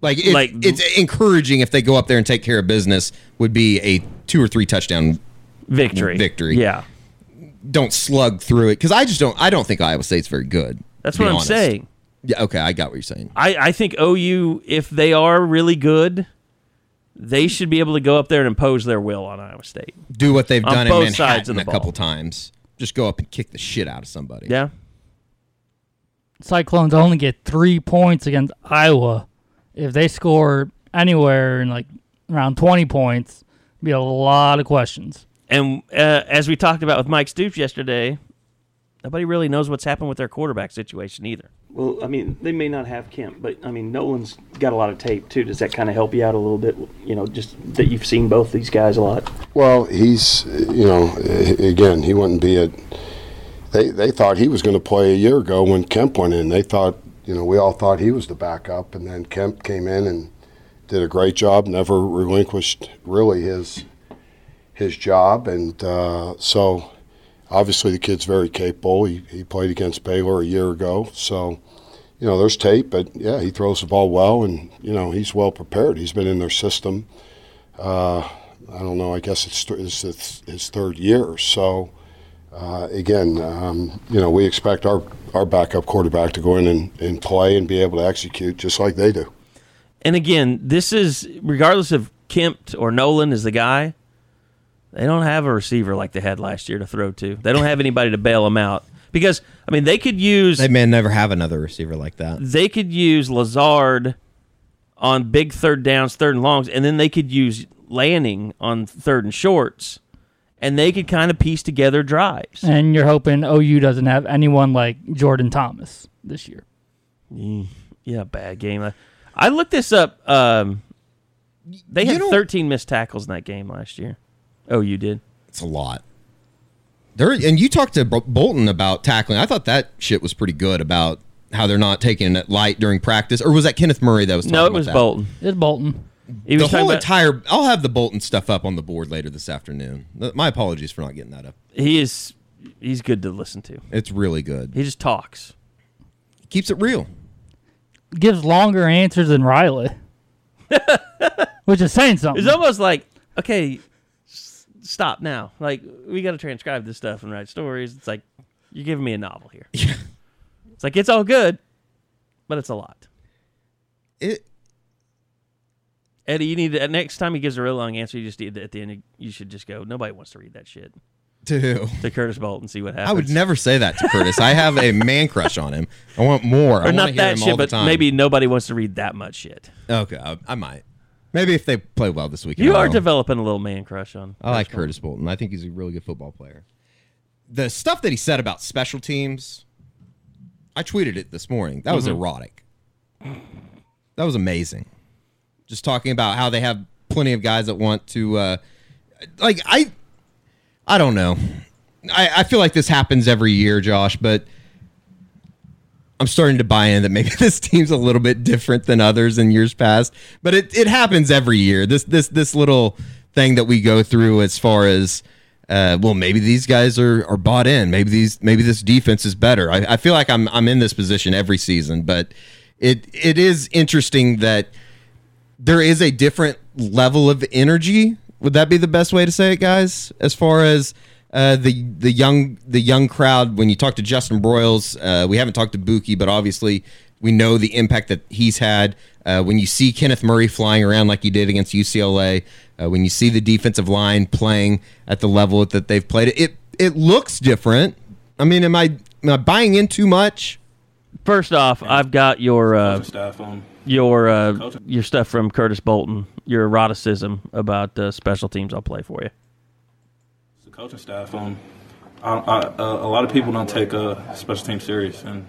Like, it's, Like- it's encouraging if they go up there and take care of business. Would be a two or three touchdown. victory. victory. Yeah, Don't slug through it because I just don't. I don't think Iowa State's very good. that's what I'm honest. saying. Yeah. Okay, I got what you're saying. I, I think OU, if they are really good, they should be able to go up there and impose their will on Iowa State. Do what they've On done in both Manhattan sides of the a couple times. Just go up and kick the shit out of somebody. Yeah. Cyclones only get three points against Iowa. If they score anywhere in like around 20 points, be a lot of questions. And uh, as we talked about with Mike Stoops yesterday, nobody really knows what's happened with their quarterback situation either. Well, I mean, they may not have Kempt, but I mean, Noland's got a lot of tape too. Does that kind of help you out a little bit? You know, just that you've seen both these guys a lot. Well, he's, you know, again, he wouldn't be a. They they thought he was going to play a year ago when Kempt went in. They thought, you know, we all thought he was the backup, and then Kempt came in and did a great job. Never relinquished really his his job, and uh, so obviously the kid's very capable. He he played against Baylor a year ago, so. You know, there's tape, but yeah, he throws the ball well, and you know he's well prepared. He's been in their system. Uh, I don't know. I guess it's, it's his, his third year. So uh, again, um, you know, we expect our, our backup quarterback to go in and, and play and be able to execute just like they do. And again, this is regardless of Kempt or Noland is the guy. They don't have a receiver like they had last year to throw to. They don't have anybody to bail them out because I mean they could use They may never have another receiver like that. they could use Lazard on big third downs, third and longs, and then they could use Lanning on third and shorts, and they could kind of piece together drives. And you're hoping OU doesn't have anyone like Jordan Thomas this year. Yeah, bad game. I, I looked this up. Um, they had don't- 13 missed tackles in that game last year. Oh, you did. It's a lot. There and you talked to Bo- Bolton about tackling. I thought that shit was pretty good about how they're not taking it light during practice. Or was that Kenneth Murray that was talking No, it was that? Bolton. It's Bolton. He the was talking whole about- entire. I'll have the Bolton stuff up on the board later this afternoon. My apologies for not getting that up. He is he's good to listen to. It's really good. He just talks. Keeps it real. Gives longer answers than Riley, which is saying something. It's almost like okay, s- stop now. Like we got to transcribe this stuff and write stories. It's like you're giving me a novel here. It's like it's all good, but it's a lot. It Eddie, you need to, next time he gives a real long answer, you just need to, at the end you should just go. Nobody wants to read that shit to who? to Curtis Bolton. See what happens. I would never say that to Curtis. I have a man crush on him. I want more. I or want not to hear that him shit, all the but time. maybe nobody wants to read that much shit. Okay, I, I might. Maybe if they play well this weekend. You are developing a little man crush on. I like Curtis Bolton. I think he's a really good football player. The stuff that he said about special teams, I tweeted it this morning. That was Mhm. erotic. That was amazing. Just talking about how they have plenty of guys that want to, uh, like I, I don't know. I, I feel like this happens every year, Josh, but I'm starting to buy in that maybe this team's a little bit different than others in years past. But it, it happens every year. This this this little thing that we go through as far as uh, well, maybe these guys are, are bought in. Maybe these maybe this defense is better. I, I feel like I'm I'm in this position every season, but it it is interesting that there is a different level of energy. Would that be the best way to say it, guys? As far as uh, the the young the young crowd, when you talk to Justin Broiles, uh, we haven't talked to Buki, but obviously we know the impact that he's had. Uh, when you see Kenneth Murray flying around like he did against UCLA, uh, when you see the defensive line playing at the level that they've played, it it looks different. I mean, am I am I buying in too much? First off, I've got your uh, staff on. your uh, your stuff from Curtis Bolton, your eroticism about uh, special teams. I'll play for you. Coaching staff. Um, I, I, a lot of people don't take a special team serious, and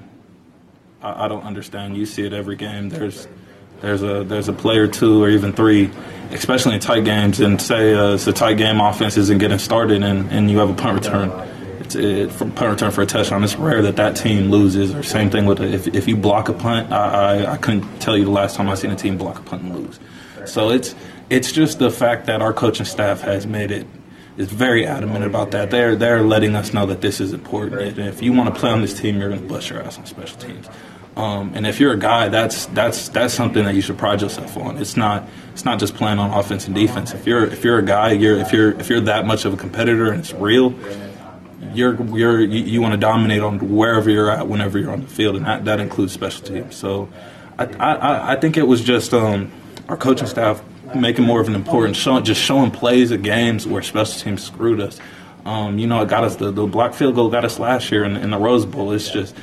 I, I don't understand. You see it every game. There's there's a there's a play or two or even three, especially in tight games. And say uh, it's a tight game, offense isn't getting started, and, and you have a punt return. It's it, from punt return for a touchdown. It's rare that that team loses. Or same thing with if if you block a punt. I, I I couldn't tell you the last time I seen a team block a punt and lose. So it's it's just the fact that our coaching staff has made it is very adamant about that. They're they're letting us know that this is important. And if you want to play on this team, you're going to bust your ass on special teams. Um, and if you're a guy, that's that's that's something that you should pride yourself on. It's not it's not just playing on offense and defense. If you're if you're a guy, you're if you're if you're that much of a competitor and it's real, you're you're you, you want to dominate on wherever you're at, whenever you're on the field, and that, that includes special teams. So, I I, I think it was just um, our coaching staff making more of an important show, just showing plays at games where special teams screwed us. Um, you know, it got us the, the block field goal got us last year in, in the Rose Bowl. It's just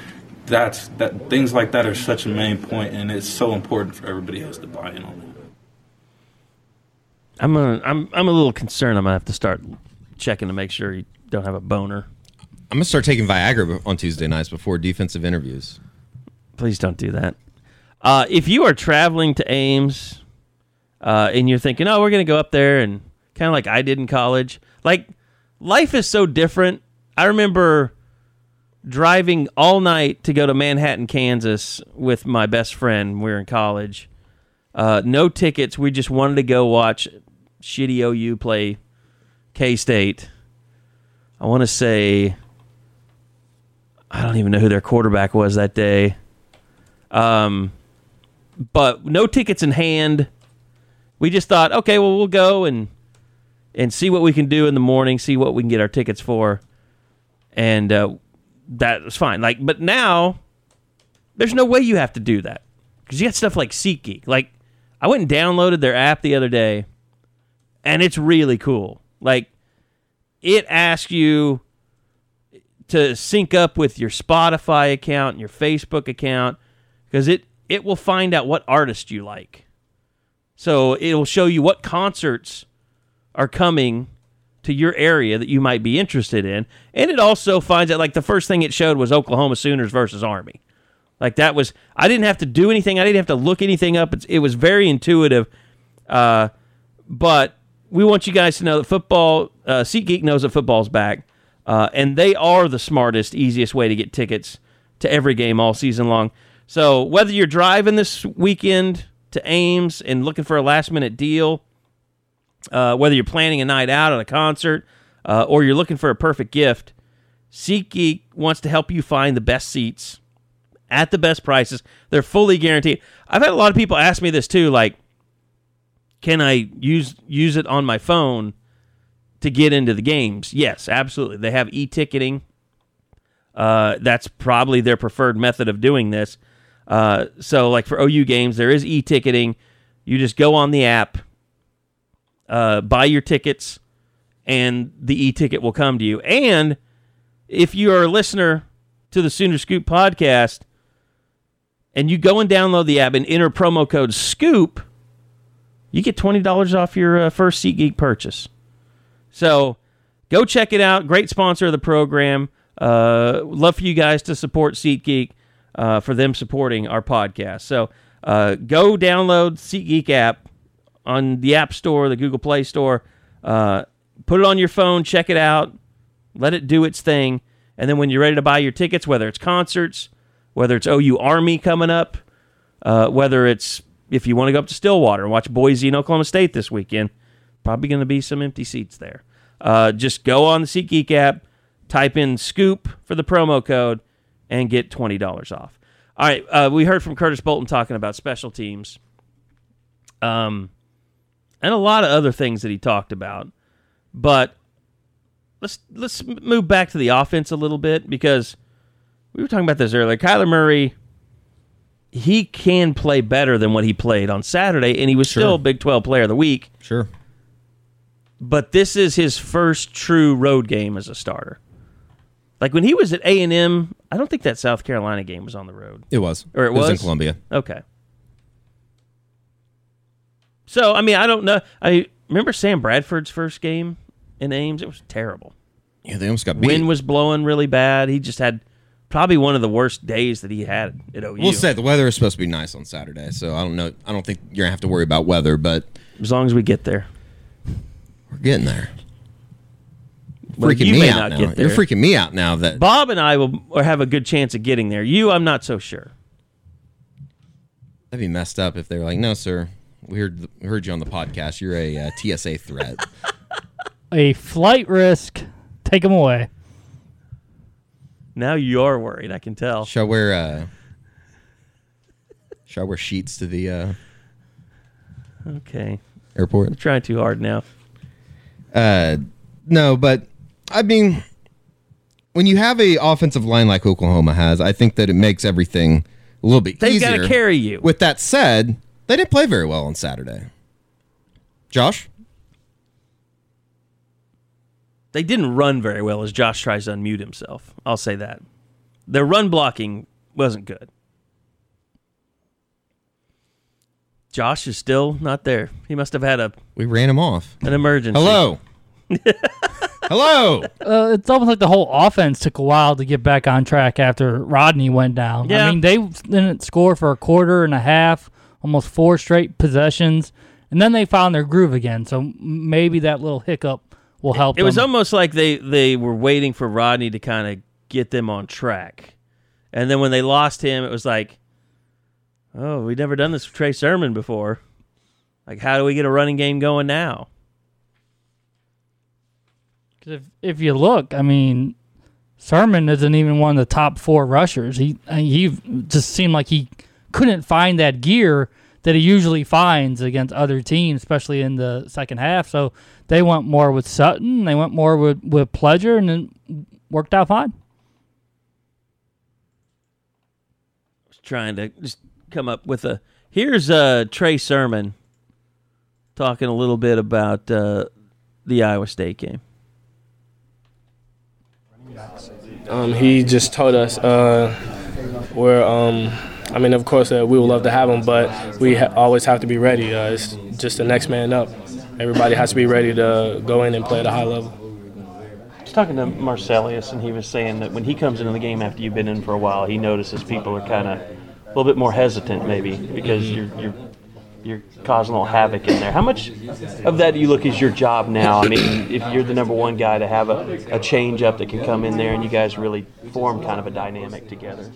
that's that things like that are such a main point, and it's so important for everybody else to buy in on it. I'm a, I'm I'm a little concerned. I'm gonna have to start checking to make sure you don't have a boner. I'm gonna start taking Viagra on Tuesday nights before defensive interviews. Please don't do that. Uh, if you are traveling to Ames uh, and you're thinking, oh, we're going to go up there and kind of like I did in college, like life is so different. I remember driving all night to go to Manhattan, Kansas with my best friend. We were in college. Uh, no tickets. We just wanted to go watch shitty OU play K State. I want to say, I don't even know who their quarterback was that day. Um, but no tickets in hand. We just thought, okay, well, we'll go and and see what we can do in the morning, see what we can get our tickets for, and uh, that was fine. Like, but now there's no way you have to do that because you got stuff like SeatGeek. Like, I went and downloaded their app the other day, and it's really cool. Like, it asks you to sync up with your Spotify account and your Facebook account because it it will find out what artist you like. So it will show you what concerts are coming to your area that you might be interested in, and it also finds out like the first thing it showed was Oklahoma Sooners versus Army. Like that was I didn't have to do anything. I didn't have to look anything up. It's, it was very intuitive. Uh, but we want you guys to know that football. Uh, SeatGeek knows that football's back, uh, and they are the smartest, easiest way to get tickets to every game all season long. So whether you're driving this weekend to Ames and looking for a last minute deal, uh, whether you're planning a night out at a concert uh, or you're looking for a perfect gift, SeatGeek wants to help you find the best seats at the best prices. They're fully guaranteed. I've had a lot of people ask me this too, like, can I use use it on my phone to get into the games? Yes, absolutely. They have e-ticketing. Uh, that's probably their preferred method of doing this. Uh, so, like for OU games, there is e-ticketing. You just go on the app, uh, buy your tickets, and the e-ticket will come to you. And if you are a listener to the Sooner Scoop podcast, and you go and download the app and enter promo code SCOOP, you get twenty dollars off your uh, first SeatGeek purchase. So go check it out. Great sponsor of the program. Uh, love for you guys to support SeatGeek uh, for them supporting our podcast. So uh, go download SeatGeek app on the App Store, the Google Play Store. Uh, put it on your phone. Check it out. Let it do its thing. And then when you're ready to buy your tickets, whether it's concerts, whether it's OU Army coming up, uh, whether it's if you want to go up to Stillwater and watch Boise and Oklahoma State this weekend, probably going to be some empty seats there. Uh, just go on the SeatGeek app, type in "scoop" for the promo code, and get twenty dollars off. All right, uh, we heard from Curtis Bolton talking about special teams, um, and a lot of other things that he talked about. But let's let's move back to the offense a little bit because we were talking about this earlier. Kyler Murray, he can play better than what he played on Saturday, and he was still Big 12 Player of the Week. Sure. But this is his first true road game as a starter. Like when he was at A and M, I don't think that South Carolina game was on the road. It was. Or it was? was? in Columbia. Okay. So I mean, I don't know. I remember Sam Bradford's first game in Ames. It was terrible. Yeah, they almost got beat. Wind was blowing really bad. He just had probably one of the worst days that he had at OU. We'll say the weather is supposed to be nice on Saturday, so I don't know. I don't think you're gonna have to worry about weather, but as long as we get there, we're getting there. Well, freaking you me may out not now. get there. You're freaking me out now. That Bob and I will or have a good chance of getting there. You, I'm not so sure. that'd be messed up if they were like, "No, sir, we heard we heard you on the podcast. You're a uh, TSA threat." A flight risk. Take them away. Now you're worried. I can tell. Shall I wear uh, shall I wear sheets to the uh, Okay. airport? I'm trying too hard now. Uh, no, but I mean, when you have a offensive line like Oklahoma has, I think that it makes everything a little bit They've easier. got to carry you. With that said, they didn't play very well on Saturday. Josh, They didn't run very well as Josh tries to unmute himself. I'll say that. Their run blocking wasn't good. Josh is still not there. He must have had a we ran him off. an emergency. Hello, hello. Uh, it's almost like the whole offense took a while to get back on track after Rodney went down. Yeah. I mean, they didn't score for a quarter and a half, almost four straight possessions, and then they found their groove again. So maybe that little hiccup will help. It was them. almost like they they were waiting for Rodney to kind of get them on track, and then when they lost him, it was like, oh, we've never done this with Trey Sermon before. Like, how do we get a running game going now? If if you look, I mean, Sermon isn't even one of the top four rushers. He uh, he just seemed like he couldn't find that gear that he usually finds against other teams, especially in the second half. So they went more with Sutton. They went more with with Pledger, and then worked out fine. I was trying to just come up with a. Here's uh, Trey Sermon talking a little bit about uh, the Iowa State game. Um, he just told us uh, we're. Um, I mean, of course, uh, we would love to have him, but we ha- always have to be ready. Uh, it's just the next man up. Everybody has to be ready to go in and play at a high level. I was talking to Marcelias, and he was saying that when he comes into the game after you've been in for a while, he notices people are kind of a little bit more hesitant, maybe because you're you're you're causing a little havoc in there. How much of that do you look as your job now? I mean, if you're the number one guy to have a, a change up that can come in there, and you guys really form kind of a dynamic together.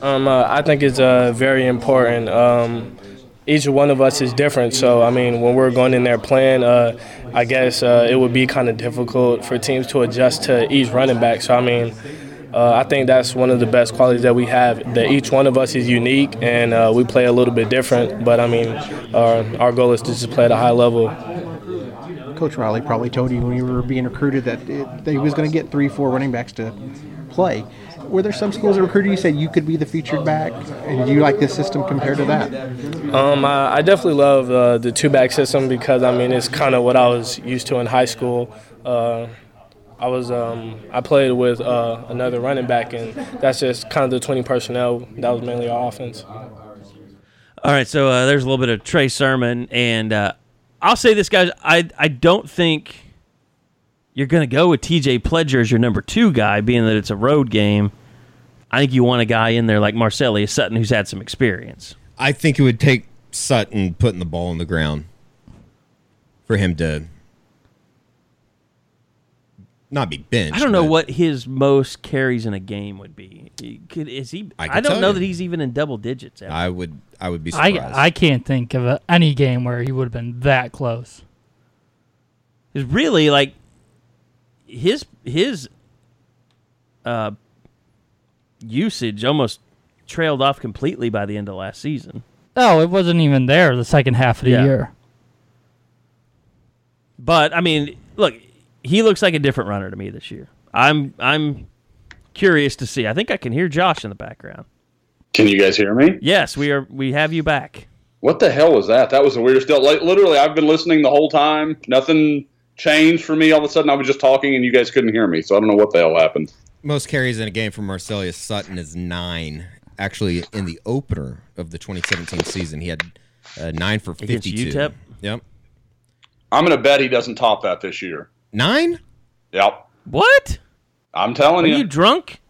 Um, uh, I think it's uh, very important. Um, each one of us is different. So I mean, when we're going in there playing, uh, I guess uh, it would be kind of difficult for teams to adjust to each running back. So I mean. Uh, I think that's one of the best qualities that we have. That each one of us is unique, and uh, we play a little bit different. But I mean, our, our goal is to just play at a high level. Coach Riley probably told you when you were being recruited that, it, that he was going to get three, four running backs to play. Were there some schools that recruited you said you could be the featured back? And do you like this system compared to that? Um, I, I definitely love uh, the two back system because I mean it's kind of what I was used to in high school. Uh, I was um, I played with uh, another running back, and that's just kind of the 20 personnel. That was mainly our offense. All right, so uh, there's a little bit of Trey Sermon, and uh, I'll say this, guys. I I don't think you're going to go with T.J. Pledger as your number two guy, being that it's a road game. I think you want a guy in there like Marcelias Sutton, who's had some experience. I think it would take Sutton putting the ball on the ground for him to not be benched. I don't know but what his most carries in a game would be. He Could, is he? I I, could don't tell know you. that he's even in double digits. Ever. I would. I would be surprised. I I can't think of a, any game where he would have been that close. is really like his his uh usage almost trailed off completely by the end of last season. Oh, it wasn't even there the second half of the Yeah. year. But I mean, look, he looks like a different runner to me this year. I'm I'm curious to see. I think I can hear Josh in the background. Can you guys hear me? Yes, we are we have you back. What the hell was that? That was the weirdest deal. Like literally, I've been listening the whole time. Nothing changed for me. All of a sudden, I was just talking and you guys couldn't hear me. So I don't know what the hell happened. Most carries in a game for Marcelias Sutton is nine. Actually, in the opener of the 2017 season, he had uh, nine for Against 52. UTEP? Yep. I'm going to bet he doesn't top that this year. Nine? Yep. What? I'm telling you. Are you. you drunk?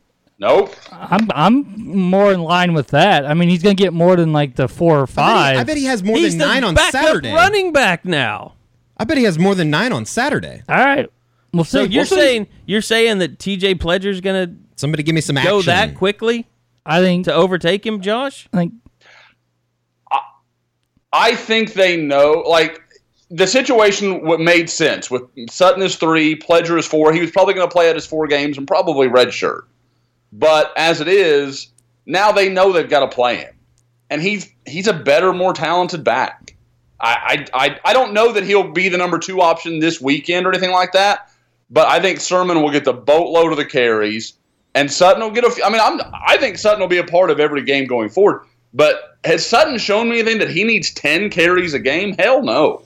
Nope. I'm I'm more in line with that. I mean, he's gonna get more than like the four or I bet, five. he, I bet he has more He's than the nine on backup Saturday. running back now. I bet he has more than nine on Saturday. All right, we'll see. So you're We'll see. saying you're saying that TJ Pledger's gonna Somebody give me some action. go that quickly I think to overtake him, Josh? I think I think they know. Like the situation what made sense with Sutton is three, Pledger is four. He was probably going to play at his four games and probably redshirt. But as it is, now they know they've got to play him, and he's he's a better, more talented back. I, I I don't know that he'll be the number two option this weekend or anything like that. But I think Sermon will get the boatload of the carries, and Sutton will get a. I mean, I'm I think Sutton will be a part of every game going forward. But has Sutton shown me anything that he needs ten carries a game? Hell no.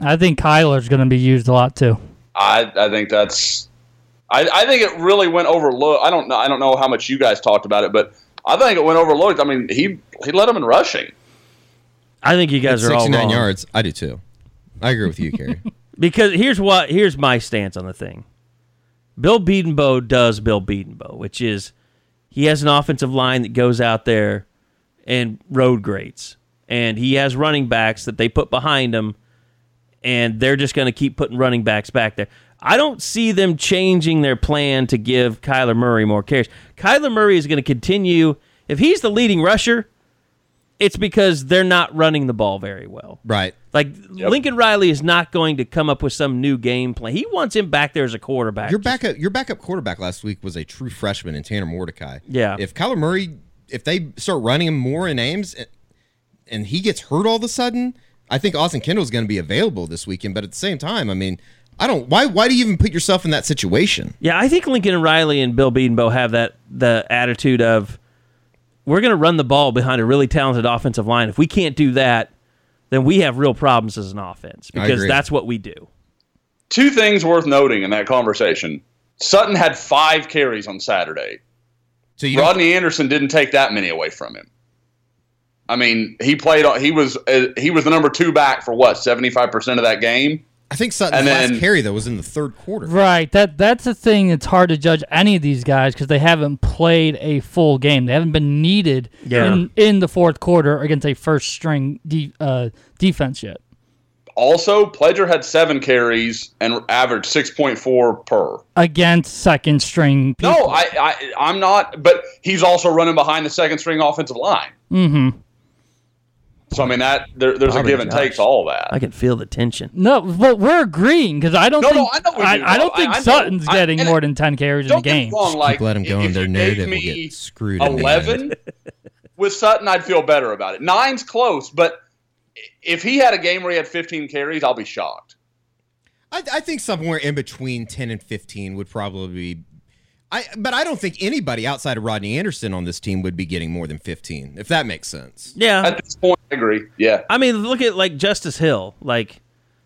I think Kyler's gonna be used a lot too. I I think that's. I, I think it really went overlooked. I don't know. I don't know how much you guys talked about it, but I think it went overlooked. I mean, he he led him in rushing. I think you guys are all 69 wrong. yards. I do too. I agree with you, Kerry. Because here's what here's my stance on the thing. Bill Bedenbaugh does Bill Bedenbaugh, which is he has an offensive line that goes out there and road grates, and he has running backs that they put behind him, and they're just going to keep putting running backs back there. I don't see them changing their plan to give Kyler Murray more carries. Kyler Murray is going to continue. If he's the leading rusher, it's because they're not running the ball very well. right. Like Lincoln Riley is not going to come up with some new game plan. He wants him back there as a quarterback. Your backup, your backup quarterback last week was a true freshman in Tanner Mordecai. Yeah. If Kyler Murray, if they start running him more in Ames, and- and he gets hurt all of a sudden, I think Austin Kendall is going to be available this weekend. But at the same time, I mean, I don't. Why? Why do you even put yourself in that situation? Yeah, I think Lincoln Riley and Bill Bedenbaugh have that the attitude of we're going to run the ball behind a really talented offensive line. If we can't do that, then we have real problems as an offense because that's what we do. Two things worth noting in that conversation. Sutton had five carries on Saturday. So Rodney Anderson didn't take that many away from him. I mean, he played. He was uh, he was the number two back for what seventy five percent of that game. I think Sutton's And then- last carry though was in the third quarter. Right. That that's the thing. It's hard to judge any of these guys because they haven't played a full game. They haven't been needed Yeah. in in the fourth quarter against a first string de- uh, defense yet. Also, Pledger had seven carries and averaged six point four per. Against second string. People. No, I, I I'm not. But he's also running behind the second string offensive line. Mm-hmm. So I mean that there, there's Bobby a give and Josh. take to all that. I can feel the tension. No, but we're agreeing because I don't No, no, think I know we I, do, I don't think I- I. Sutton's I- getting and more than ten carries in a Don't get me game. wrong, like Keep let him go if and their you gave narrative will me get screwed. in the end. Eleven with Sutton, I'd feel better about it. Nine's close, but if he had a game where he had 15 carries, I'll be shocked. I, I think somewhere in between 10 and 15 would probably be. I, but I don't think anybody outside of Rodney Anderson on this team would be getting more than 15, if that makes sense. Yeah. At this point, I agree. Yeah. I mean, look at like Justice Hill. Like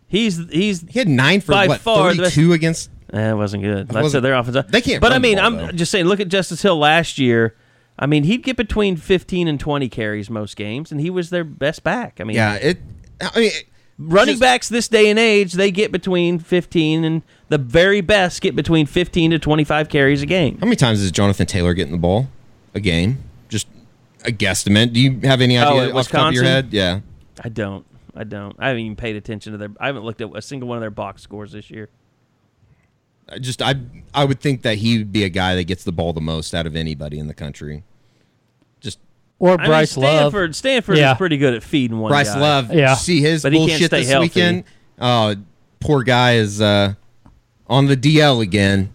he's he's he had nine for by what, far the best- 32 against. Eh, it wasn't good. Like I wasn't- said, their offense. They can't But I run the mean, ball, I'm though. just saying. Look at Justice Hill last year. I mean, he'd get between 15 and 20 carries most games, and he was their best back. I mean, Yeah, it. I mean, it- running just- backs this day and age, they get between 15 and the very best get between 15 to 25 carries a game. How many times is Jonathan Taylor getting the ball a game? Just a guesstimate. Do you have any Oh, idea at off the top of your head? Yeah. I don't. I don't. I haven't even paid attention to their. I haven't looked at a single one of their box scores this year. I Just I I would think that he would be a guy that gets the ball the most out of anybody in the country. Just Or I mean, Bryce Love. Stanford. Stanford Yeah. is pretty good at feeding one. Bryce guy. Love. Yeah. Yeah. See his But he can't bullshit stay this healthy. weekend. Oh, poor guy is uh, on the DL again.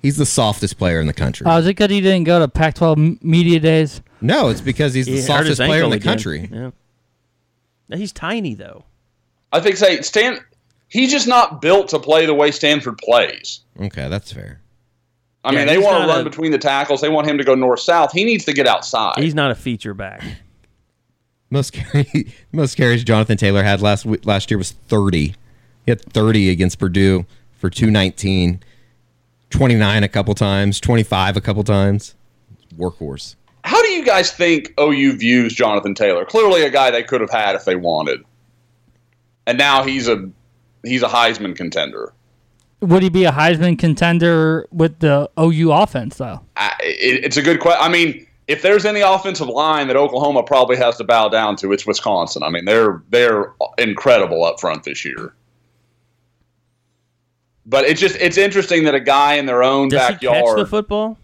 He's the softest player in the country. Oh, is it because he didn't go to Pac-12 media days? no, it's because he's He the hurt softest player in the again. country. Yeah. He's tiny though. I think say Stan. He's just not built to play the way Stanford plays. Okay, that's fair. I Yeah, mean, they want to run a- between the tackles. They want him to go north south. He needs to get outside. He's not a feature back. Most carry, most carries Jonathan Taylor had last last year was 30. He had 30 against Purdue for 219. 29 a couple times, 25 a couple times. Workhorse. How do you guys think OU views Jonathan Taylor? Clearly, a guy they could have had if they wanted, and now he's a he's a Heisman contender. Would he be a Heisman contender with the OU offense though? I, it, it's a good question. I mean, if there's any offensive line that Oklahoma probably has to bow down to, it's Wisconsin. I mean, they're they're incredible up front this year. But it's just it's interesting that a guy in their own backyard. Does he catch the football?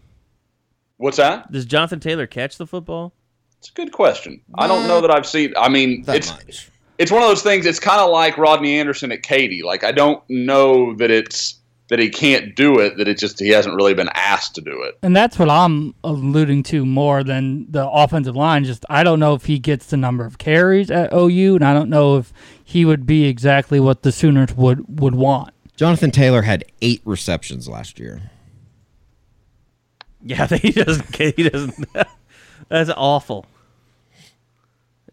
what's that? Does Jonathan Taylor catch the football? It's a good question. I don't know that I've seen. I mean, That it's much. it's one of those things. It's kind of like Rodney Anderson at Katy. Like I don't know that it's that he can't do it. That it's just he hasn't really been asked to do it. And that's what I'm alluding to more than the offensive line. Just I don't know if he gets the number of carries at OU, and I don't know if he would be exactly what the Sooners would would want. Jonathan Taylor had eight receptions last year. Yeah, he doesn't. He doesn't. That's awful.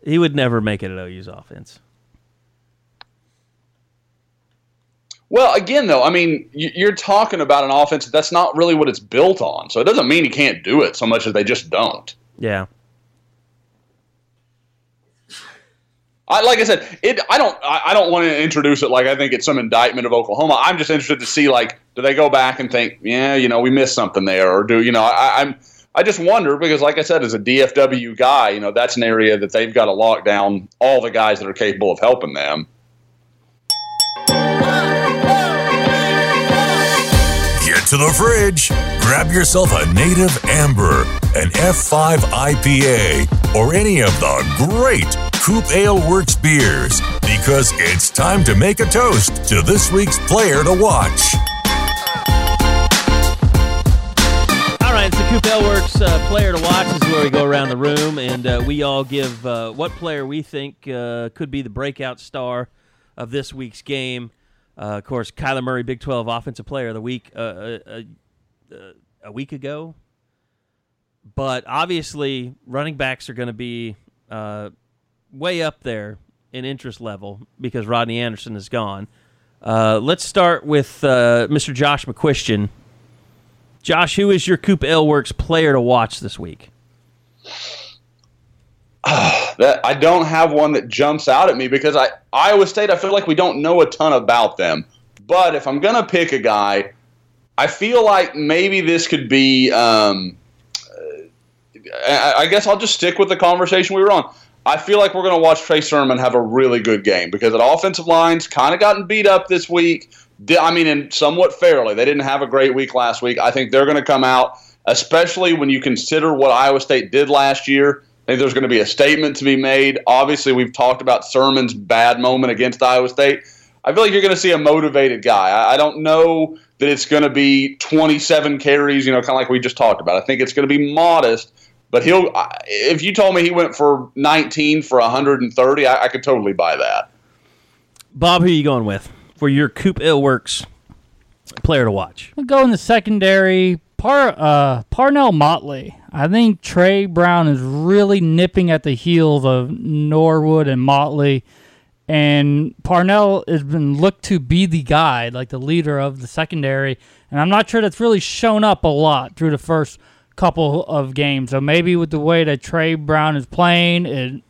He would never make it at OU's offense. Well, again, though, I mean, you- you're talking about an offense that's not really what it's built on. So it doesn't mean he can't do it so much as they just don't. Yeah. I, like I said, it. I don't. I, I don't want to introduce it like I think it's some indictment of Oklahoma. I'm just interested to see like, do they go back and think, yeah, you know, we missed something there, or do you know? I, I'm. I just wonder because, like I said, as a DFW guy, you know, that's an area that they've got to lock down all the guys that are capable of helping them. Get to the fridge. Grab yourself a native amber, an F5 IPA, or any of the great Coop Ale Works beers because it's time to make a toast to this week's player to watch. All right, the Coop Ale Works uh, player to watch. Is where we go around the room and uh, we all give uh, what player we think uh, could be the breakout star of this week's game. Uh, of course, Kyler Murray, Big 12 Offensive Player of the Week uh, a week ago. But obviously, running backs are going to be uh, way up there in interest level because Rodney Anderson is gone. Uh, let's start with uh, Mr. Josh McCuistion. Josh, who is your Coop Ale Works player to watch this week? that I don't have one that jumps out at me because I Iowa State I feel like we don't know a ton about them. But if I'm gonna pick a guy, I feel like maybe this could be. Um, I, I guess I'll just stick with the conversation we were on. I feel like we're going to watch Trey Sermon have a really good game because that offensive line's kind of gotten beat up this week. I mean, and somewhat fairly. They didn't have a great week last week. I think they're going to come out, especially when you consider what Iowa State did last year. I think there's going to be a statement to be made. Obviously, we've talked about Sermon's bad moment against Iowa State. I feel like you're going to see a motivated guy. I, I don't know that it's going to be 27 carries, you know, kind of like we just talked about. I think it's going to be modest, but he'll. If you told me he went for 19 for 130, I, I could totally buy that. Bob, who are you going with for your Coop Ale Works player to watch? I'll go in the secondary. Par uh, Parnell Motley. I think Tre Brown is really nipping at the heels of Norwood and Motley, and Parnell has been looked to be the guy, like the leader of the secondary. And I'm not sure that's really shown up a lot through the first couple of games. So maybe with the way that Tre Brown is playing, it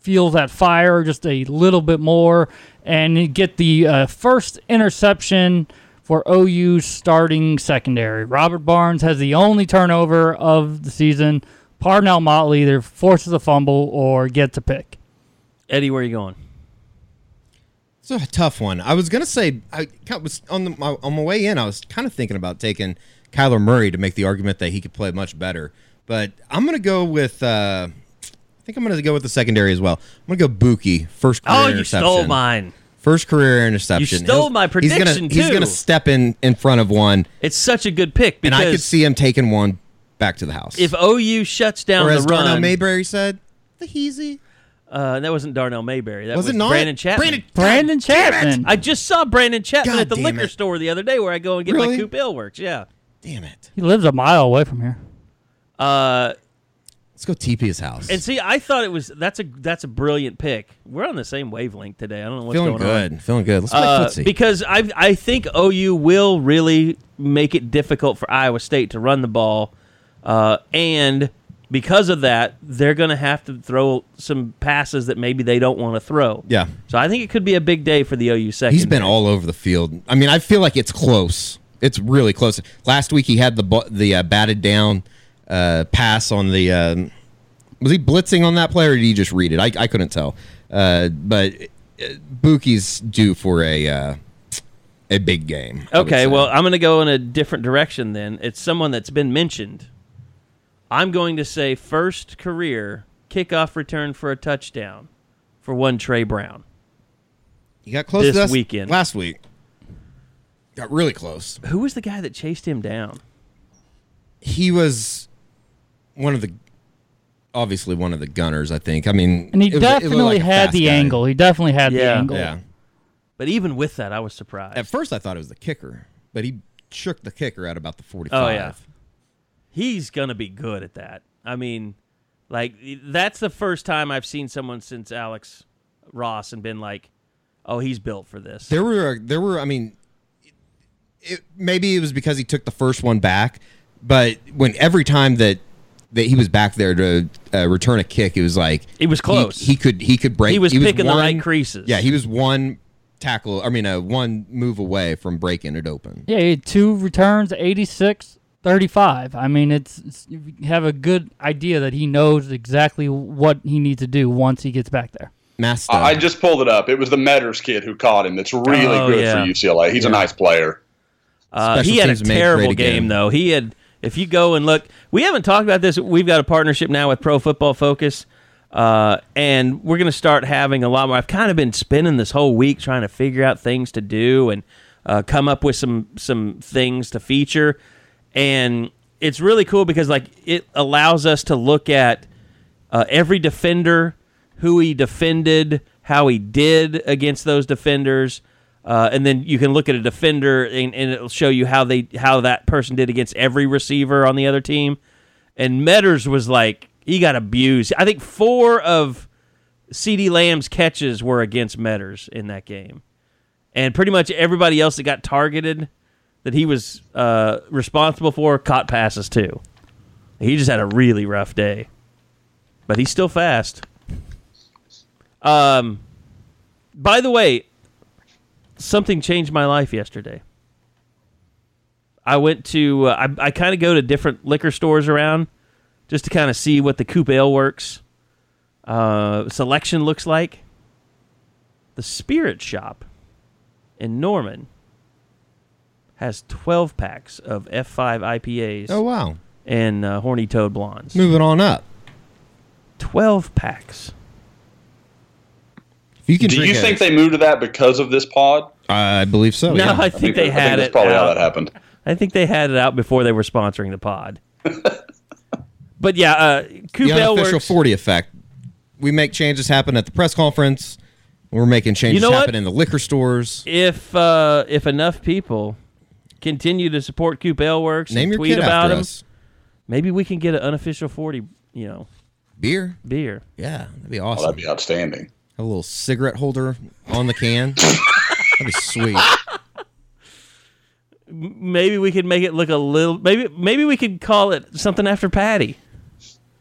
feels that fire just a little bit more and you get the uh, first interception for OU's starting secondary. Robert Barnes has the only turnover of the season. Parnell Motley either forces a fumble or gets a pick. Eddie, where are you going? It's a tough one. I was gonna say I was on the my, on my way in. I was kind of thinking about taking Kyler Murray to make the argument that he could play much better, but I'm gonna go with. Uh, I think I'm gonna go with the secondary as well. I'm gonna go Bookie first career interception. Oh, you interception. stole mine. First career interception. You stole He'll- my He's gonna prediction, he's gonna step in in front of one, It's such a good pick and I could see him taking one back to the house. if OU shuts down or the as Darnell Mayberry said, the heezy. uh, that wasn't Darnell Mayberry. That Was was, it not? Brandon Chapman. Brandon- Brandon! Chapman. I just saw Brandon Chapman God at the liquor it. store the other day where I go and get Really? my Coop Ale Works. Yeah. Damn it! He lives a mile away from here. Uh, Let's go TP his house. and see, I thought it was that's a that's a brilliant pick. We're on the same wavelength today. I don't know what's feeling going on. good, on. feeling good. Let's play Uh, footsie. because I I think OU will really make it difficult for Iowa State to run the ball, uh, and because of that, they're going to have to throw some passes that maybe they don't want to throw. yeah, So I think it could be a big day for the OU second. He's been all over the field. I mean, I feel like it's close. It's really close. Last week he had the the uh, batted down uh, pass on the. Um, was he blitzing on that play or did he just read it? I, I couldn't tell. Uh, but uh, Bookie's due for a uh, a big game. Okay, well, I'm going to go in a different direction then. It's someone that's been mentioned. I'm going to say first career kickoff return for a touchdown for one Tre Brown. You got close this to us weekend. last week. Got really close. Who was the guy that chased him down? He was one of the. Obviously, one of the gunners. I think. I mean, And he it was- it definitely like had the guy. angle. He definitely had the angle. Yeah. But even with that, I was surprised. At first, I thought it was the kicker, but he shook the kicker at about the 45. Oh yeah, he's gonna be good at that. I mean, like that's the first time I've seen someone since Alex Ross and been like, "Oh, he's built for this." There were, there were. I mean, it, maybe it was because he took the first one back, but when every time that that he was back there to uh, return a kick, it was like It was close. He, could, he could break. He was picking the one- right creases. Yeah, he was one tackle. I mean, uh, one move away from breaking it open. Yeah, he had two returns, 86, 35. I mean, it's, it's you have a good idea that he knows exactly what he needs to do once he gets back there. Master. I I just pulled it up. It was the Metters kid who caught him. That's really Oh, good yeah. for UCLA. He's a nice player. Uh, he had a terrible game though. He had. If you go and look, we haven't talked about this. We've got a partnership now with Pro Football Focus, uh, and we're going to start having a lot more. I've kind of been spending this whole week trying to figure out things to do and uh, come up with some some things to feature, and it's really cool because like it allows us to look at uh, every defender, who he defended, how he did against those defenders, uh, and then you can look at a defender and, and it'll show you how they how that person did against every receiver on the other team. And Metters was like he got abused. I think four of CeeDee Lamb's catches were against Metters in that game, and pretty much everybody else that got targeted that he was uh, responsible for caught passes too. He just had a really rough day but he's still fast. Um, by the way, something changed my life yesterday. I went to uh, I, I kind of go to different liquor stores around just to kind of see what the Coop Ale Works uh, selection looks like. The Spirit Shop in Norman has 12 packs of F5 IPAs oh wow, and uh, Horny Toad Blondes. moving on up. 12 packs. If you can Do you a- think they moved to that because of this pod? I believe so. no, yeah. I think they I had that's it. probably how out. that happened. I think they had it out before they were sponsoring the pod. but yeah, uh, Coop the unofficial Aleworks- 40 effect. We make changes happen at the press conference. We're making changes know what? happen in the liquor stores. if uh, if enough people continue to support Coop Ale Works Name and your tweet kid about after them, us. maybe we can get an unofficial 40, you know, Beer. beer. Yeah, that'd be Oh, awesome. that'd be outstanding. Have a little cigarette holder on the can. that'd be sweet. Maybe we could make it look a little. Maybe maybe we could call it something after Patty.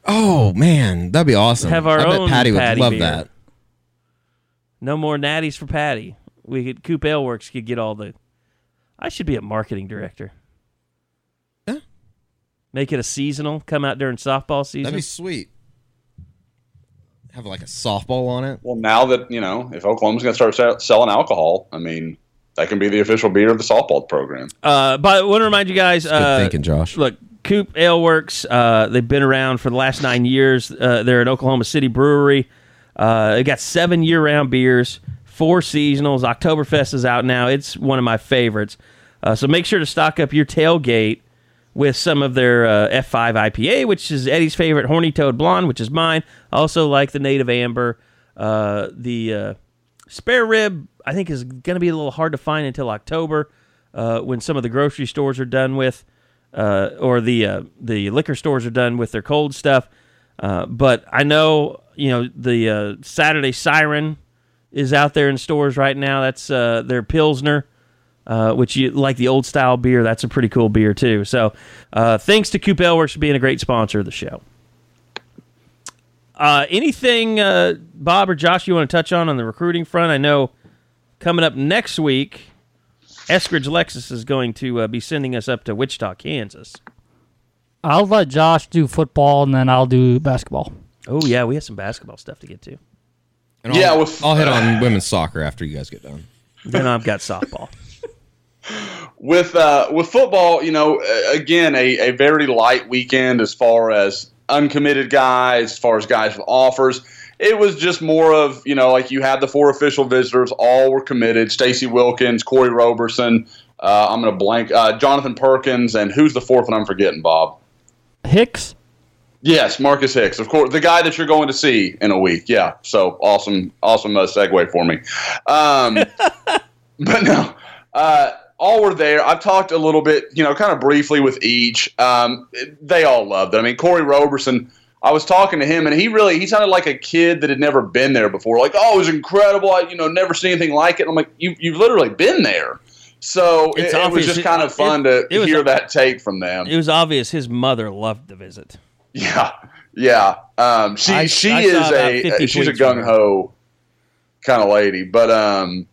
Oh man, that'd be awesome. Have our I bet own Patty would love beer. that. No more natties for Patty. We could Coop Ale Works could get all the. I should be a marketing director. Yeah. Make it a seasonal. Come out during softball season. That'd be sweet. Have like a softball on it. Well, now that you know, if Oklahoma's going to start sell- selling alcohol, I mean, that can be the official beer of the softball program. Uh, but I want to remind you guys. Good uh, thinking, Josh. Look, Coop Ale Works. Uh, they've been around for the last nine years. Uh, they're an Oklahoma City brewery. Uh, they got seven year-round beers, four seasonals. Oktoberfest is out now. It's one of my favorites. Uh, so make sure to stock up your tailgate with some of their uh, F5 IPA, which is Eddie's favorite, Horny Toad Blonde, which is mine. Also like the Native Amber. Uh, the uh, spare rib, I think, is going to be a little hard to find until October uh, when some of the grocery stores are done with, uh, or the uh, the liquor stores are done with their cold stuff. But I know, you know, the Saturday Siren is out there in stores right now. That's their Pilsner uh, which you like the old style beer. That's a pretty cool beer too. So, uh, thanks to Coop Ale Works for being a great sponsor of the show. Uh, anything, uh, Bob or Josh, you want to touch on on the recruiting front? I know coming up next week, Eskridge Lexus is going to uh, be sending us up to Wichita, Kansas. I'll let Josh do football and then I'll do basketball. Oh yeah, we have some basketball stuff to get to. And Yeah, I'll, with- I'll hit on women's soccer after you guys get done. Then I've got softball. With uh, with football, you know, again, a, a very light weekend as far as uncommitted guys, as far as guys with offers. It was just more of, you know, like you had the four official visitors, all were committed. Stacy Wilkins, Corey Roberson, uh, I'm going to blank, uh, Jonathan Perkins, and who's the fourth one I'm forgetting, Bob? Hicks? Yes, Marcus Hicks, of course, the guy that you're going to see in a week. Yeah, so awesome, awesome uh, segue for me. Um, but no, uh, all were there. I've talked a little bit, you know, kind of briefly with each. Um, they all loved it. I mean, Corey Roberson. I was talking to him, and he really he sounded like a kid that had never been there before. Like, oh, it was incredible. I, you know, never seen anything like it. I'm like, you you've literally been there. So it, it was just kind of fun it- to it was- hear that take from them. It was obvious his mother loved the visit. Yeah, yeah. Um, she I- she I is a she's a gung ho kind of lady. But um,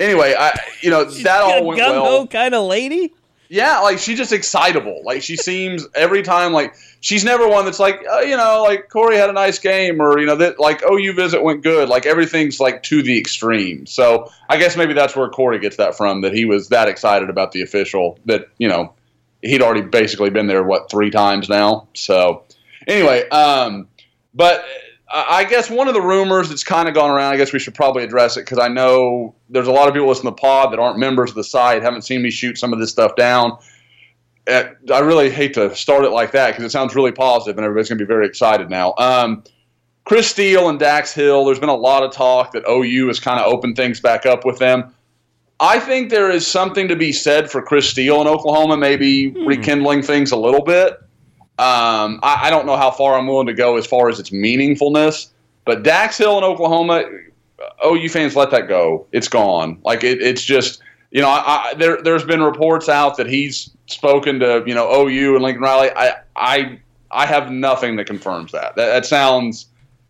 anyway, I you know that all went well. kind of lady. Yeah, like she's just excitable. Like she seems every time like she's never one that's like oh, you know like Corey had a nice game or you know that like oh you visit went good. Like everything's like to the extreme. So I guess maybe that's where Corey gets that from that he was that excited about the official that you know he'd already basically been there what three times now. So anyway, um, but I guess one of the rumors that's kind of gone around. I guess we should probably address it because I know there's a lot of people listening to the pod that aren't members of the site, haven't seen me shoot some of this stuff down. Uh, I really hate to start it like that because it sounds really positive and everybody's going to be very excited now. Um, Chris Steele and Dax Hill. There's been a lot of talk that OU has kind of opened things back up with them. I think there is something to be said for Chris Steele in Oklahoma, maybe rekindling things a little bit. Um, I, I don't know how far I'm willing to go as far as its meaningfulness, but Dax Hill in Oklahoma, OU fans let that go. It's gone. Like it, it's just you know, I, I, there there's been reports out that he's spoken to you know OU and Lincoln Riley. I I I have nothing that confirms that. That, that sounds.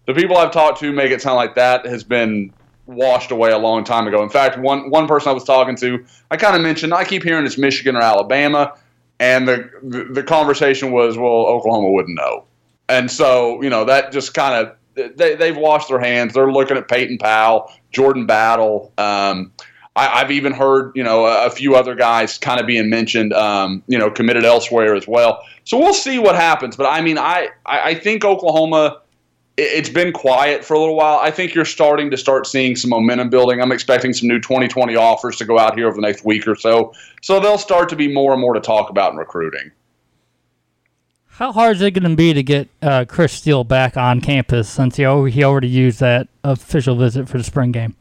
The people I've talked to make it sound like that has been washed away a long time ago. In fact, one one person I was talking to, I kind of mentioned I keep hearing it's Michigan or Alabama, and the, the conversation was, well, Oklahoma wouldn't know, and so you know that just kind of they they've washed their hands. They're looking at Peyton Powell, Jordan Battle. Um, I, I've even heard you know a, a few other guys kind of being mentioned, um, you know, committed elsewhere as well. So we'll see what happens. But I mean, I I, I think Oklahoma it's been quiet for a little while. I think you're starting to start seeing some momentum building. I'm expecting some new 2020 offers to go out here over the next week or so. So they'll start to be more and more to talk about in recruiting. How hard is it going to be to get uh, Chris Steele back on campus since he, he already used that official visit for the spring game?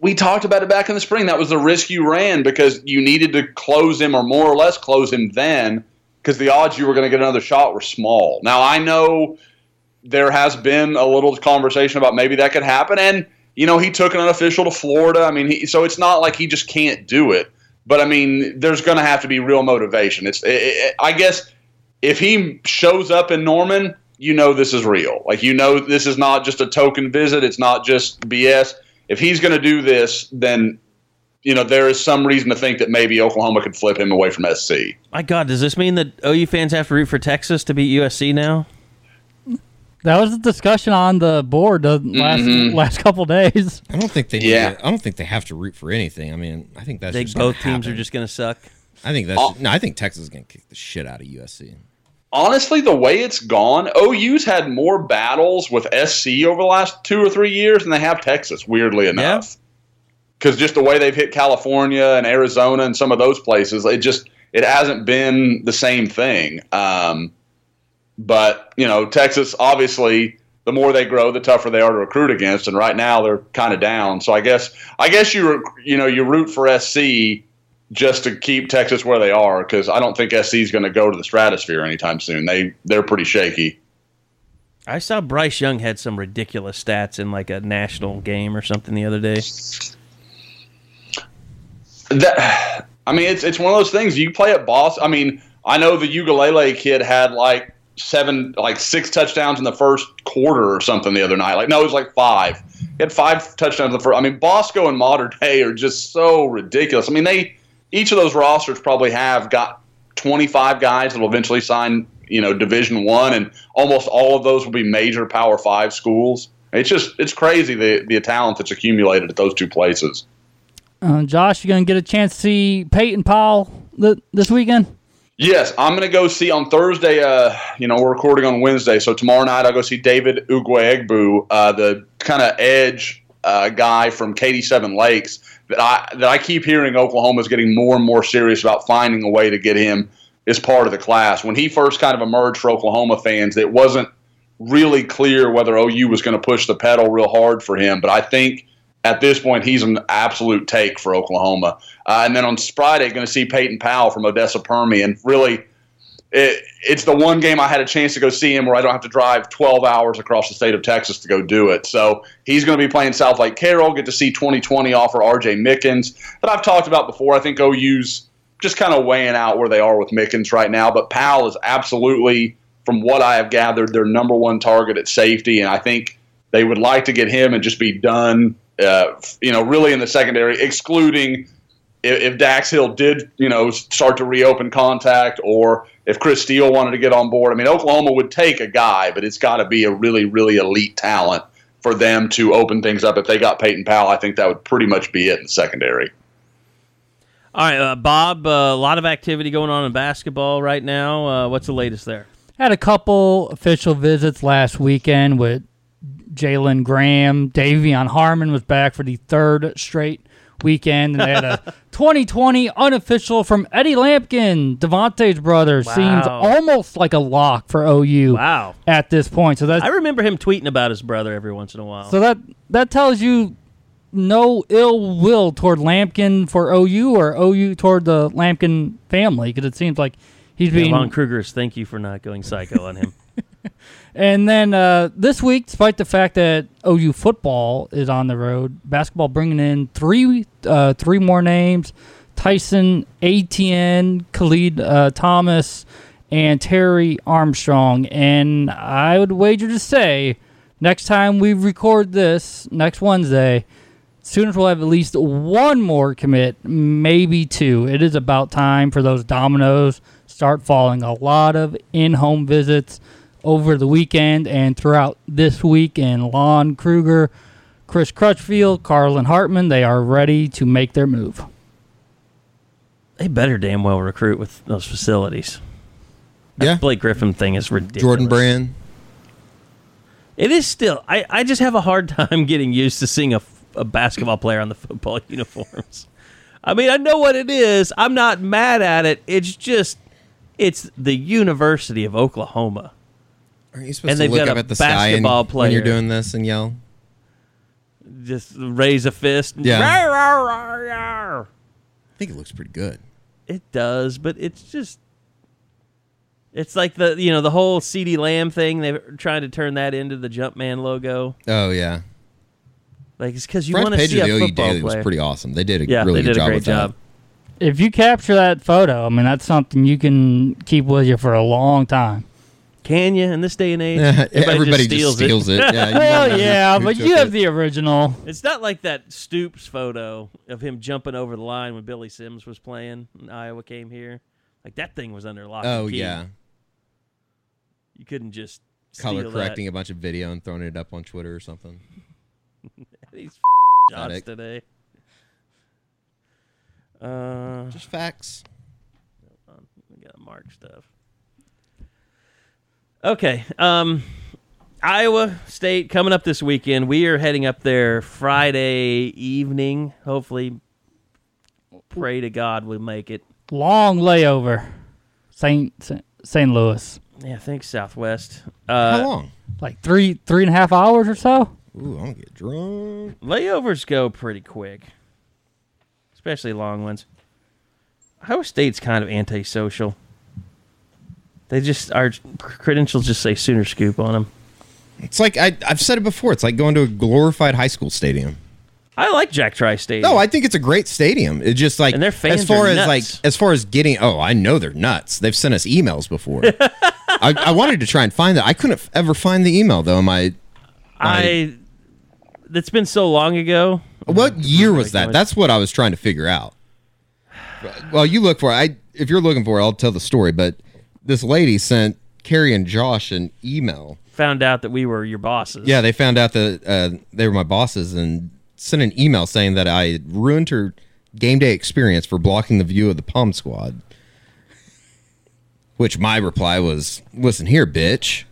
we talked about it back in the spring. That was the risk you ran because you needed to close him or more or less close him then because the odds you were going to get another shot were small. Now, I know there has been a little conversation about maybe that could happen. And, you know, he took an unofficial to Florida. I mean, he, so it's not like he just can't do it. But, I mean, there's going to have to be real motivation. It's, it, it, I guess, if he shows up in Norman, you know this is real. Like, you know, this is not just a token visit, it's not just BS if he's going to do this, then you know there is some reason to think that maybe Oklahoma could flip him away from SC. My God, does this mean that OU fans have to root for Texas to beat USC now? That was the discussion on the board the last Mhm. last couple days. I don't think they. Need Yeah. to- I don't think they have to root for anything. I mean, I think that's Think just both teams are just going to suck. I think that's Oh. no. I think Texas is going to kick the shit out of USC. Honestly, the way it's gone, OU's had more battles with SC over the last two or three years than they have Texas. Weirdly enough, because just the way they've hit California and Arizona and some of those places, it just it hasn't been the same thing. Um, but you know, Texas obviously. The more they grow, the tougher they are to recruit against, and right now they're kind of down. So I guess I guess you you know you root for SC just to keep Texas where they are because I don't think SC is going to go to the stratosphere anytime soon. They they're pretty shaky. I saw Bryce Young had some ridiculous stats in like a national game or something the other day. That I mean, it's it's one of those things. You play at Boston. I mean, I know the Uiagalelei kid had like seven, like six touchdowns in the first quarter or something the other night. Like no, it was like five. He had five touchdowns in the first. I mean, Bosco and Mater Dei are just so ridiculous. I mean, they each of those rosters probably have got twenty five guys that will eventually sign. You know, Division One, and almost all of those will be major Power Five schools. It's just it's crazy the the talent that's accumulated at those two places. Uh, Josh, you gonna get a chance to see Peyton Powell th- this weekend? Yes, I'm going to go see on Thursday. Uh, you know, we're recording on Wednesday, so tomorrow night I'll go see David Ugwoegbu, uh, the kind of edge uh, guy from Katy Seven Lakes that I that I keep hearing Oklahoma is getting more and more serious about finding a way to get him as part of the class. When he first kind of emerged for Oklahoma fans, it wasn't really clear whether OU was going to push the pedal real hard for him, but I think at this point, he's an absolute take for Oklahoma. Uh, and then on Friday, going to see Peyton Powell from Odessa Permian. And really, it, it's the one game I had a chance to go see him where I don't have to drive 12 hours across the state of Texas to go do it. So he's going to be playing South Lake Carroll. Get to see 2020 offer RJ Mickens that I've talked about before. I think OU's just kind of weighing out where they are with Mickens right now. But Powell is absolutely, from what I have gathered, their number one target at safety. And I think they would like to get him and just be done uh, you know, really in the secondary, excluding if, if Dax Hill did, you know, start to reopen contact or if Chris Steele wanted to get on board. I mean, Oklahoma would take a guy, but it's got to be a really, really elite talent for them to open things up. If they got Peyton Powell, I think that would pretty much be it in the secondary. All right, uh, Bob. uh, A lot of activity going on in basketball right now. Uh, what's the latest there? Had a couple official visits last weekend with Jalen Graham. De'Vion Harmon was back for the third straight weekend. And they had a 2020 unofficial from Eddie Lampkin, Devontae's brother. Seems almost like a lock for OU Wow. at this point. So that's I remember him tweeting about his brother every once in a while. so that that tells you no ill will toward Lampkin for OU or OU toward the Lampkin family because it seems like he's Yeah, being Lon Kruger's thank you for not going psycho on him. And then uh, this week, despite the fact that OU football is on the road, basketball bringing in three uh, three more names: Tyson Etienne, Khalid uh, Thomas, and Terry Armstrong. And I would wager to say, next time we record this next Wednesday, Sooners will have at least one more commit, maybe two. It is about time for those dominoes start falling. A lot of in-home visits over the weekend and throughout this week. And Lon Kruger, Chris Crutchfield, Carlin Hartman, they are ready to make their move. they better damn well recruit with those facilities. That Yeah. Blake Griffin thing is ridiculous. Jordan Brand. It is still. I, I just have a hard time getting used to seeing a, a basketball player on the football uniforms. I mean, I know what it is. I'm not mad at it. It's just, it's the University of Oklahoma. Aren't you supposed And to they've look got up a at the sky and, basketball when you're doing this and yell? Just raise a fist. Yeah. Rawr, rawr, rawr, rawr. I think it looks pretty good. It does, but it's just. It's like the you know the whole CeeDee Lamb thing. They're trying to turn that into the Jumpman logo. Oh yeah. Like it's because you Front want to page see of a the OU football Daily player. was pretty awesome. They did a Yeah, really they did good a job great with that. job. If you capture that photo, I mean, that's something you can keep with you for a long time. Can you in this day and age? Everybody just steals it. Yeah, you Hell never know yeah, who but you have it. the original. It's not like that Stoops photo of him jumping over the line when Billy Sims was playing and Iowa came here. Like that thing was under lock. Oh and key. yeah. you couldn't just Color steal correcting a bunch of video and throwing it up on Twitter or something. That. These Got shots today. Uh, Just facts. hold on, we got to mark stuff. Okay. Um, Iowa State coming up this weekend. We are heading up there Friday evening. Hopefully, pray to God we make it. Long layover, Saint St. Louis. Yeah, thanks Southwest. Uh, How long? Like three three and a half hours or so. Ooh, I'm gonna get drunk. Layovers go pretty quick, especially long ones. Iowa State's kind of antisocial. They just our credentials just say Sooner Scoop on them. It's like I, I've said it before. It's like going to a glorified high school stadium. I like Jack Trice Stadium. No, I think it's a great stadium. It's just like And their fans as far as nuts. like as far as getting. Oh, I know they're nuts. They've sent us emails before. I, I wanted to try and find that. I couldn't ever find the email though. My I. That's been so long ago. what year was that? That's what I was trying to figure out. Well, you look for it. I if you're looking for it, I'll tell the story. But this lady sent Carrie and Josh an email. Found out that we were your bosses. Yeah, they found out that uh, they were my bosses and sent an email saying that I ruined her game day experience for blocking the view of the Pom Squad. Which my reply was, "Listen here, bitch."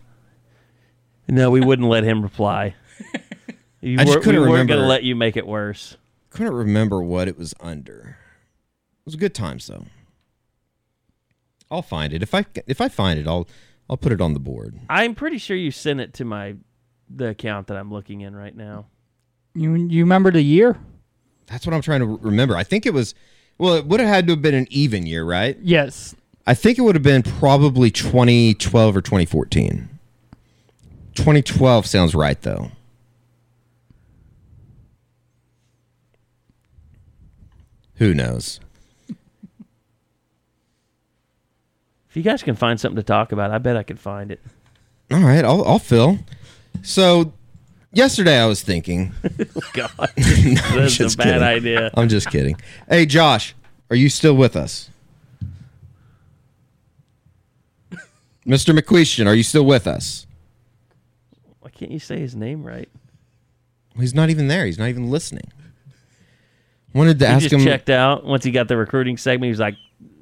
No, we wouldn't let him reply. You I just were, couldn't we weren't going to let you make it worse. Couldn't remember what it was under. It was a good time, though. I'll find it if I if I find it. I'll I'll put it on the board. I'm pretty sure you sent it to my the account that I'm looking in right now. You you remember the year? That's what I'm trying to remember. I think it was. Well, it would have had to have been an even year, right? Yes. I think it would have been probably 2012 or 2014. 2012 sounds right, though. Who knows? If you guys can find something to talk about, I bet I could find it. All right, I'll, I'll fill. So, yesterday I was thinking. Oh, God, No, that's a bad kidding. idea. I'm just kidding. Hey, Josh, are you still with us? Mr. McQuestion, are you still with us? Why can't you say his name right? He's not even there. He's not even listening. Wanted to he ask him. checked out once he got the recruiting segment. He was like,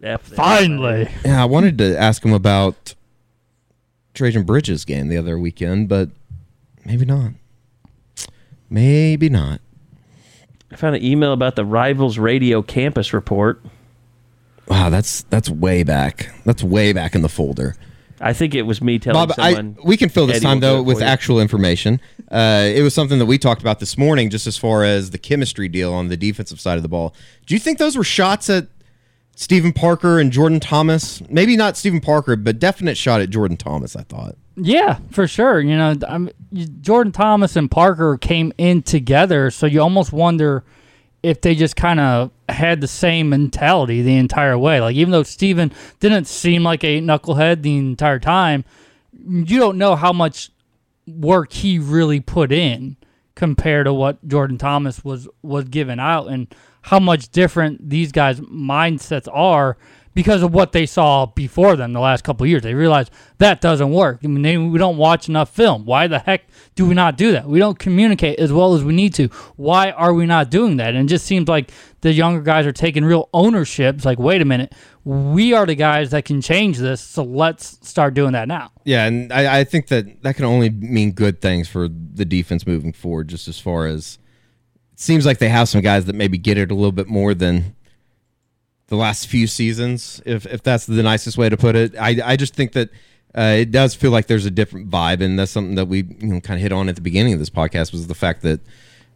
F this. Finally. Yeah, I wanted to ask him about Trejan Bridges game the other weekend, but maybe not. Maybe not. I found an email about the Rivals Radio campus report. Wow, that's that's way back. That's way back in the folder. I think it was me telling Bob, I, we can fill this Eddie time though with you. actual information. Uh, it was something that we talked about this morning, just as far as the chemistry deal on the defensive side of the ball. Do you think those were shots at Stephen Parker and Jordan Thomas? Maybe not Stephen Parker, but definite shot at Jordan Thomas. I thought. Yeah, for sure. You know, I'm, Jordan Thomas and Parker came in together, so you almost wonder if they just kind of had the same mentality the entire way. Like, even though Steven didn't seem like a knucklehead the entire time, you don't know how much work he really put in compared to what Jordan Thomas was was giving out and how much different these guys' mindsets are because of what they saw before them the last couple years. They realize that doesn't work. I mean, they, we don't watch enough film. Why the heck do we not do that? We don't communicate as well as we need to. Why are we not doing that? And it just seems like the younger guys are taking real ownership. It's like, wait a minute, we are the guys that can change this, so let's start doing that now. Yeah, and I, I think that that can only mean good things for the defense moving forward. Just as far as it seems like they have some guys that maybe get it a little bit more than the last few seasons, if if that's the nicest way to put it. I I just think that uh, it does feel like there's a different vibe, and that's something that we you know kind of hit on at the beginning of this podcast was the fact that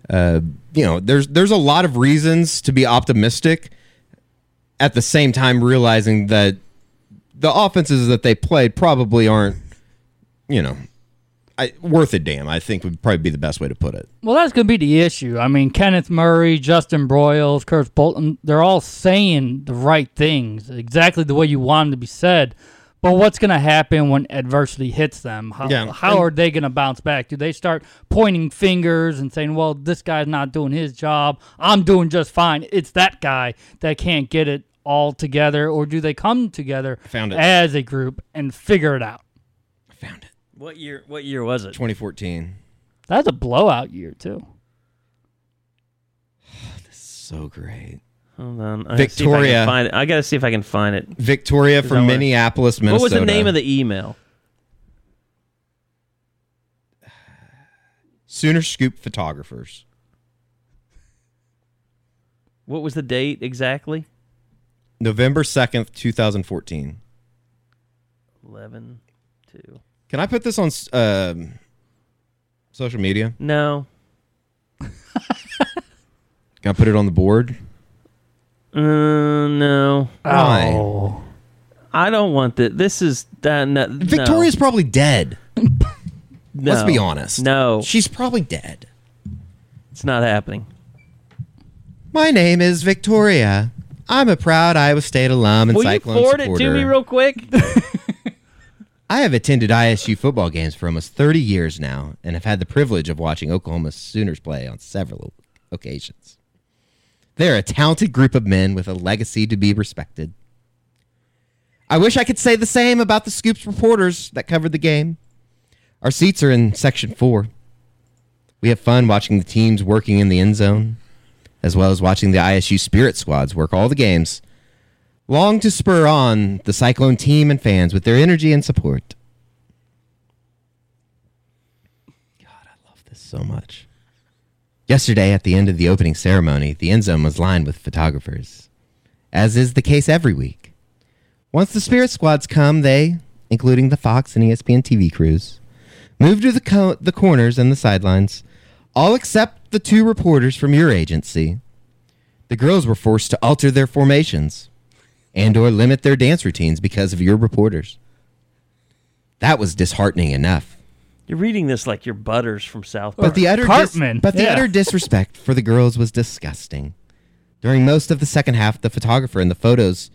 uh, you know there's there's a lot of reasons to be optimistic. At the same time, realizing that the offenses that they played probably aren't, you know, I, worth a damn. I think would probably be the best way to put it. Well, that's going to be the issue. I mean, Kenneth Murray, Justin Broiles, Kurt Bolton, they're all saying the right things, exactly the way you want them to be said. But what's going to happen when adversity hits them? How, Yeah. how are they going to bounce back? Do they start pointing fingers and saying, well, this guy's not doing his job? I'm doing just fine. It's that guy that can't get it all together. Or do they come together found it. as a group and figure it out? What year? What year was it? 2014. That's a blowout year, too. So great. Hold on. I gotta I Victoria. find it. I gotta see if I can find it. Victoria from I wanna- Minneapolis, Minnesota. What was the name of the email? Sooner Scoop Photographers. What was the date exactly? November 2nd, 2014. 11 2. Can I put this on s- um, social media? No. Can I put it on the board? Uh, no. Why? Oh. I don't want that. This is uh, no, Victoria's probably dead. No. Let's be honest. No, She's probably dead. it's not happening. My name is Victoria. I'm a proud Iowa State alum and Will you Cyclone forward it to me real quick? I have attended ISU football games for almost 30 years now and have had the privilege of watching Oklahoma Sooners play on several occasions. They're a talented group of men with a legacy to be respected. I wish I could say the same about the Scoops reporters that covered the game. Our seats are in section four. We have fun watching the teams working in the end zone, as well as watching the ISU Spirit squads work all the games long to spur on the Cyclone team and fans with their energy and support. God, I love this so much. Yesterday, at the end of the opening ceremony, the end zone was lined with photographers, as is the case every week. Once the Spirit squads come, they, including the Fox and ESPN TV crews, move to the, co- the corners and the sidelines, all except the two reporters from your agency. The girls were forced to alter their formations and or limit their dance routines because of your reporters. That was disheartening enough. You're reading this like you're Butters from South But Park. the utter dis- but the yeah. utter disrespect for the girls was disgusting. During most of the second half, the photographer in the photos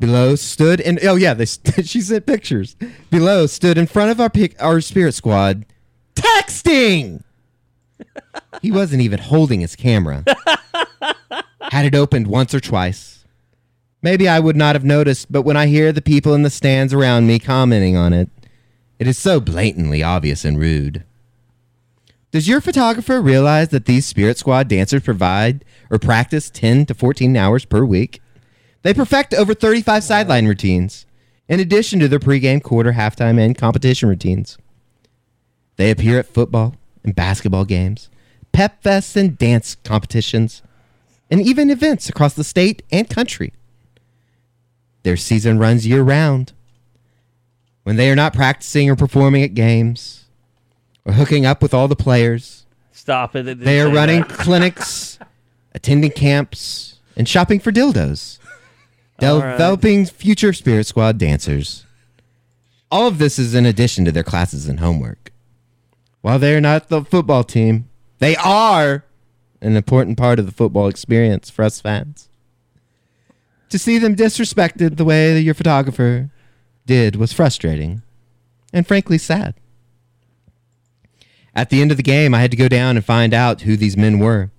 below stood and oh yeah, they she sent pictures. Below stood in front of our pic, our spirit squad texting. he wasn't even holding his camera. Had it opened once or twice. Maybe I would not have noticed, but when I hear the people in the stands around me commenting on it, it is so blatantly obvious and rude. Does your photographer realize that these Spirit Squad dancers provide or practice 10 to 14 hours per week? They perfect over 35 sideline routines, in addition to their pregame, quarter, halftime, and competition routines. They appear at football and basketball games, pep fests and dance competitions, and even events across the state and country. Their season runs year round. When they are not practicing or performing at games or hooking up with all the players, Stop it. it they are running that. clinics, attending camps, and shopping for dildos, All right. developing future Spirit Squad dancers. All of this is in addition to their classes and homework. While they are not the football team, they are an important part of the football experience for us fans. To see them disrespected the way that your photographer did was frustrating and frankly sad. At the end of the game, I had to go down and find out who these men were.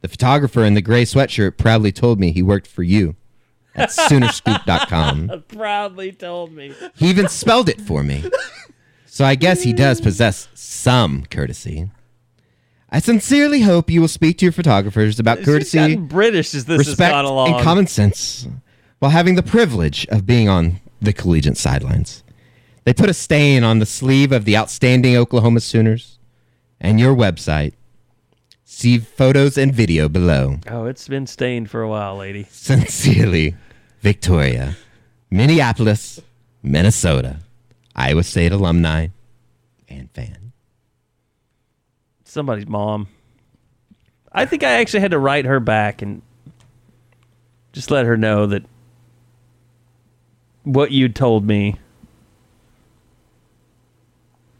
The photographer in the gray sweatshirt proudly told me he worked for you at Soonerscoop.com. Proudly told me. He even spelled it for me. So I guess he does possess some courtesy. I sincerely hope you will speak to your photographers about courtesy, British as this has respect, gone along. and common sense while having the privilege of being on the collegiate sidelines. They put a stain on the sleeve of the outstanding Oklahoma Sooners and your website. See photos and video below. Oh, it's been stained for a while, lady. Sincerely, Victoria, Minneapolis, Minnesota, Iowa State alumni and fan. Somebody's mom. I think I actually had to write her back and just let her know that what you told me.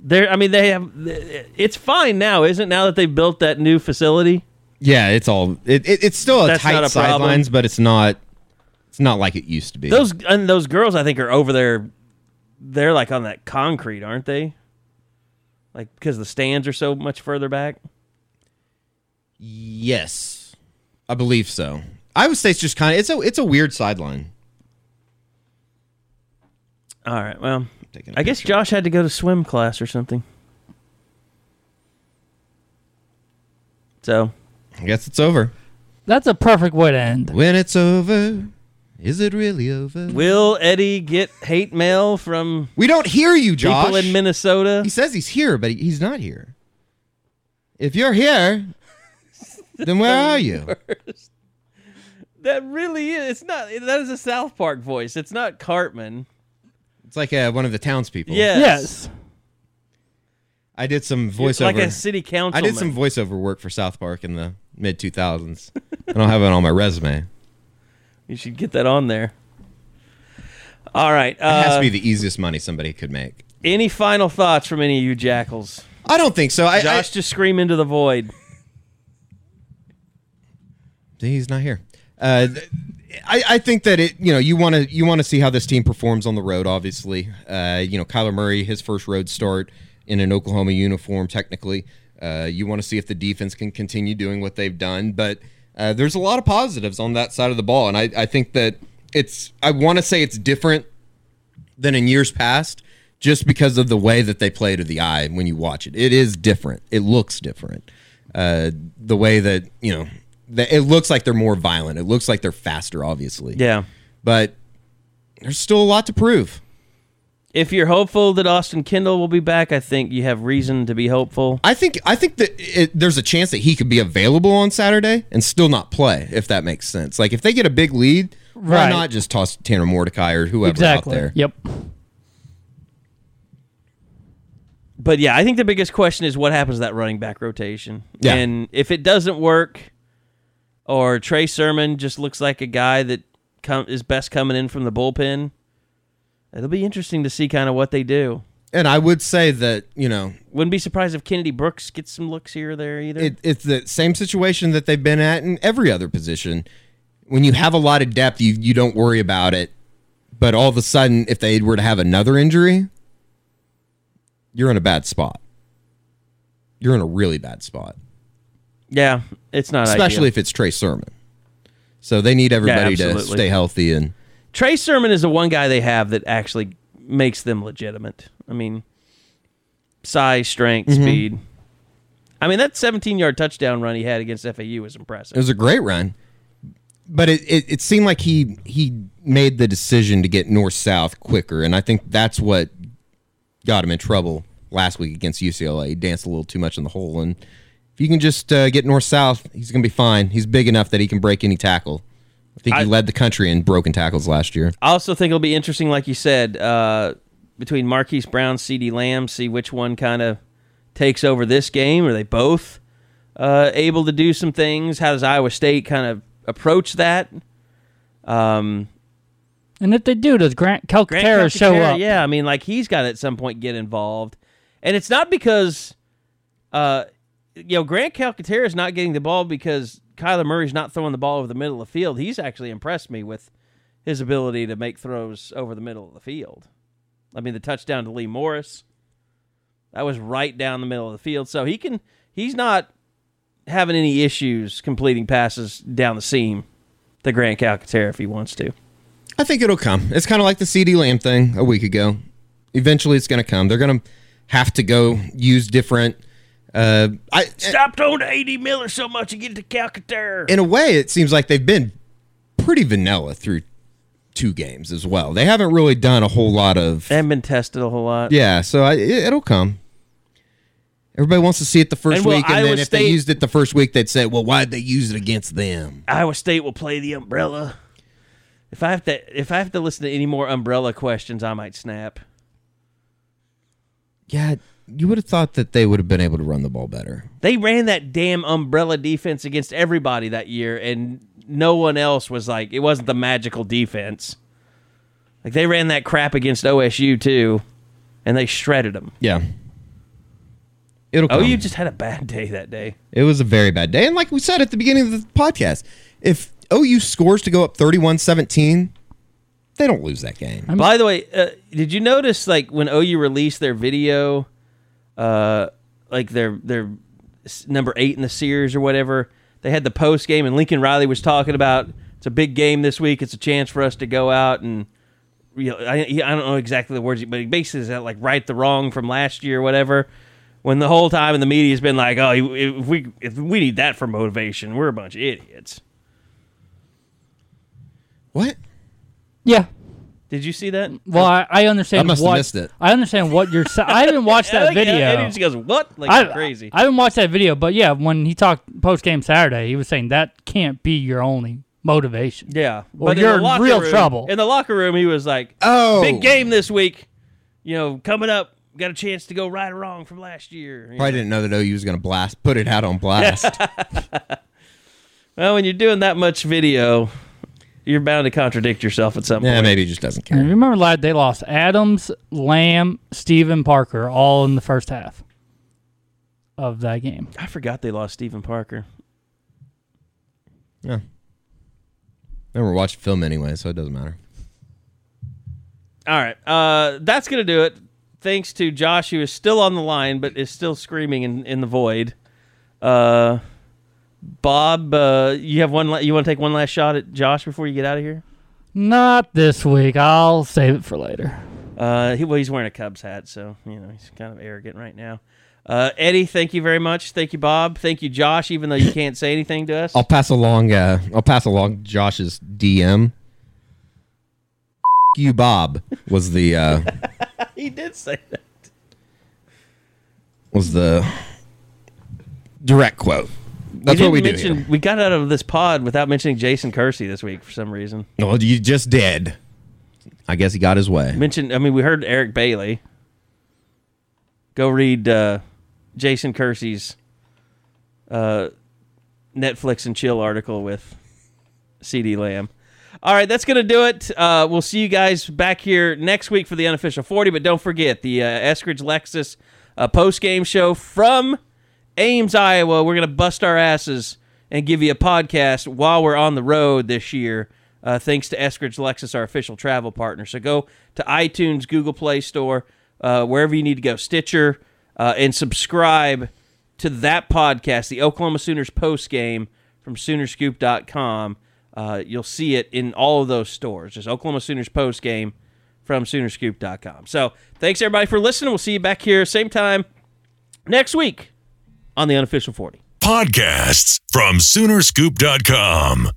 There, I mean, they have. It's fine now, isn't it? Now that they've built that new facility. Yeah, it's all it, it, it's still a That's tight not a problem. sidelines, but it's not it's not like it used to be. Those and those girls, I think, are over there. They're like on that concrete, aren't they? Like because the stands are so much further back. yes, I believe so. Iowa State's just kind of it's a it's a weird sideline. All right. Well, I guess Josh had to go to swim class or something. So, I guess it's over. That's a perfect way to end. When it's over, is it really over? will Eddie get hate mail from We don't hear you, Josh. people in Minnesota? He says he's here, but he's not here. If you're here, then where are you? That really is. It's not. That is a South Park voice. It's not Cartman. It's like uh, one of the townspeople. Yes. Yes. I did some It's voiceover. like a city councilman. I did some voiceover work for South Park in the mid 2000s. I don't have it on my resume. You should get that on there. All right. It has Uh, to be the easiest money somebody could make. any final thoughts from any of you jackals? I don't think so. I, Josh, just scream into the void. I, he's not here. Uh, th- I, I think that it. You know, you want to you want to see how this team performs on the road. Obviously, uh, you know, Kyler Murray, his first road start in an Oklahoma uniform. Technically, uh, you want to see if the defense can continue doing what they've done. But uh, there's a lot of positives on that side of the ball, and I, I think that it's. I want to say it's different than in years past, just because of the way that they play to the eye when you watch it. It is different. It looks different. Uh, the way that you know, that it looks like they're more violent. It looks like they're faster, obviously. Yeah. But there's still a lot to prove. If you're hopeful that Austin Kendall will be back, I think you have reason to be hopeful. I think I think that it, there's a chance that he could be available on Saturday and still not play, if that makes sense. Like if they get a big lead, why not just toss Tanner Mordecai or whoever exactly. out there? Yep. But yeah, I think the biggest question is what happens to that running back rotation. Yeah. And if it doesn't work, or Trey Sermon just looks like a guy that com- is best coming in from the bullpen, it'll be interesting to see kind of what they do. And I would say that you know Wouldn't be surprised if Kennedy Brooks gets some looks here or there either. it, it's the same situation that they've been at in every other position. When you have a lot of depth, you you don't worry about it. But all of a sudden, if they were to have another injury, you're in a bad spot. You're in a really bad spot, yeah, it's not especially ideal. if it's Trey Sermon. So they need everybody to stay healthy and Trey Sermon is the one guy they have that actually makes them legitimate. I mean, size, strength, Mhm. speed. I mean, that 17 yard touchdown run he had against FAU was impressive. It was a great run, but it, it, it seemed like he he made the decision to get north south quicker, and I think that's what got him in trouble last week against UCLA. He danced a little too much in the hole, and if you can just uh, get north south, he's going to be fine. He's big enough that he can break any tackle. I think he led the country in broken tackles last year. I also think it'll be interesting, like you said, uh, between Marquise Brown, CeeDee Lamb, see which one kind of takes over this game. Are they both uh, able to do some things? How does Iowa State kind of approach that? Um, And if they do, does Grant Calcaterra show up? Yeah, I mean, like he's got to at some point get involved, and it's not because, uh, you know, Grant Calcaterra is not getting the ball because Kyler Murray's not throwing the ball over the middle of the field. He's actually impressed me with his ability to make throws over the middle of the field. I mean, the touchdown to Lee Morris, that was right down the middle of the field, so he can. He's not having any issues completing passes down the seam to Grant Calcaterra if he wants to. I think it'll come. It's kind of like the CeeDee Lamb thing a week ago. Eventually, it's going to come. They're going to have to go use different. Uh, I stopped throwing to AD Miller so much and get to Calcaterra. in a way, it seems like they've been pretty vanilla through two games as well. They haven't really done a whole lot of They haven't been tested a whole lot. yeah. So I, it, it'll come. Everybody wants to see it the first And will week, and Iowa then if State- they used it the first week, they'd say, "Well, why'd they use it against them?" Iowa State will play the umbrella. If I have to, if I have to listen to any more umbrella questions, I might snap. Yeah, you would have thought that they would have been able to run the ball better. They ran that damn umbrella defense against everybody that year, and no one else was like it wasn't the magical defense. Like they ran that crap against OSU too, and they shredded them. Yeah, it'll. Oh, come. you just had a bad day that day. It was a very bad day. And like we said at the beginning of the podcast, if OU scores to go up 31 17, they don't lose that game. By the way, uh, did you notice like when OU released their video, uh, like their their s- number eight in the series or whatever? They had the post game, and Lincoln Riley was talking about it's a big game this week. It's a chance for us to go out and you know, I, I don't know exactly the words, but he basically said like right the wrong from last year or whatever. When the whole time in the media's been like, oh, if we if we need that for motivation, we're a bunch of idiots. What? Yeah. Did you see that? Well, I, I understand. I must have missed it. I understand what you're. sa- I haven't watched that Like, video. And he just goes, "What?" Like I, crazy. I haven't watched that video, but yeah, when he talked post game Saturday, he was saying that can't be your only motivation. Yeah, Or in you're the in locker real room- trouble. In the locker room, he was like, Oh. big game this week. You know, coming up, got a chance to go right or wrong from last year." You Probably know? didn't know that OU was going to blast, put it out on blast. Well, when you're doing that much video, you're bound to contradict yourself at some point. yeah, point. maybe he just doesn't And care. remember, lad, they lost Adams, Lamb, Stephen Parker, all in the first half of that game. I forgot they lost Stephen Parker. Yeah. Never watched film anyway, so it doesn't matter. All right, uh, that's gonna do it. Thanks to Josh, who is still on the line but is still screaming in, in the void. Uh, Bob, uh, you have one. La- you want to take one last shot at Josh before you get out of here? Not this week. I'll save it for later. Uh, he, well, he's wearing a Cubs hat, so you know he's kind of arrogant right now. Uh, Eddie, thank you very much. Thank you, Bob. Thank you, Josh. Even though you can't say anything to us, I'll pass along. Uh, I'll pass along Josh's DM. you, Bob, was the uh, he did say that. was the direct quote. That's what we do. here. We got out of this pod without mentioning Jason Kersey this week for some reason. Well, you just did. I guess he got his way. Mentioned. I mean, we heard Eric Bailey. Go read uh, Jason Kersey's uh, Netflix and chill article with CeeDee Lamb. All right, that's gonna do it. Uh, we'll see you guys back here next week for the unofficial forty. But don't forget the uh, Eskridge Lexus uh, post game show from Ames, Iowa. We're gonna bust our asses and give you a podcast while we're on the road this year. Uh, thanks to Eskridge Lexus, our official travel partner. So go to iTunes, Google Play Store, uh, wherever you need to go, Stitcher, uh, and subscribe to that podcast, the Oklahoma Sooners post game from Soonerscoop.com. Uh, you'll see it in all of those stores. Just Oklahoma Sooners post game from Soonerscoop.com. So thanks everybody for listening. We'll see you back here same time next week on the unofficial 40. Podcasts from Soonerscoop.com.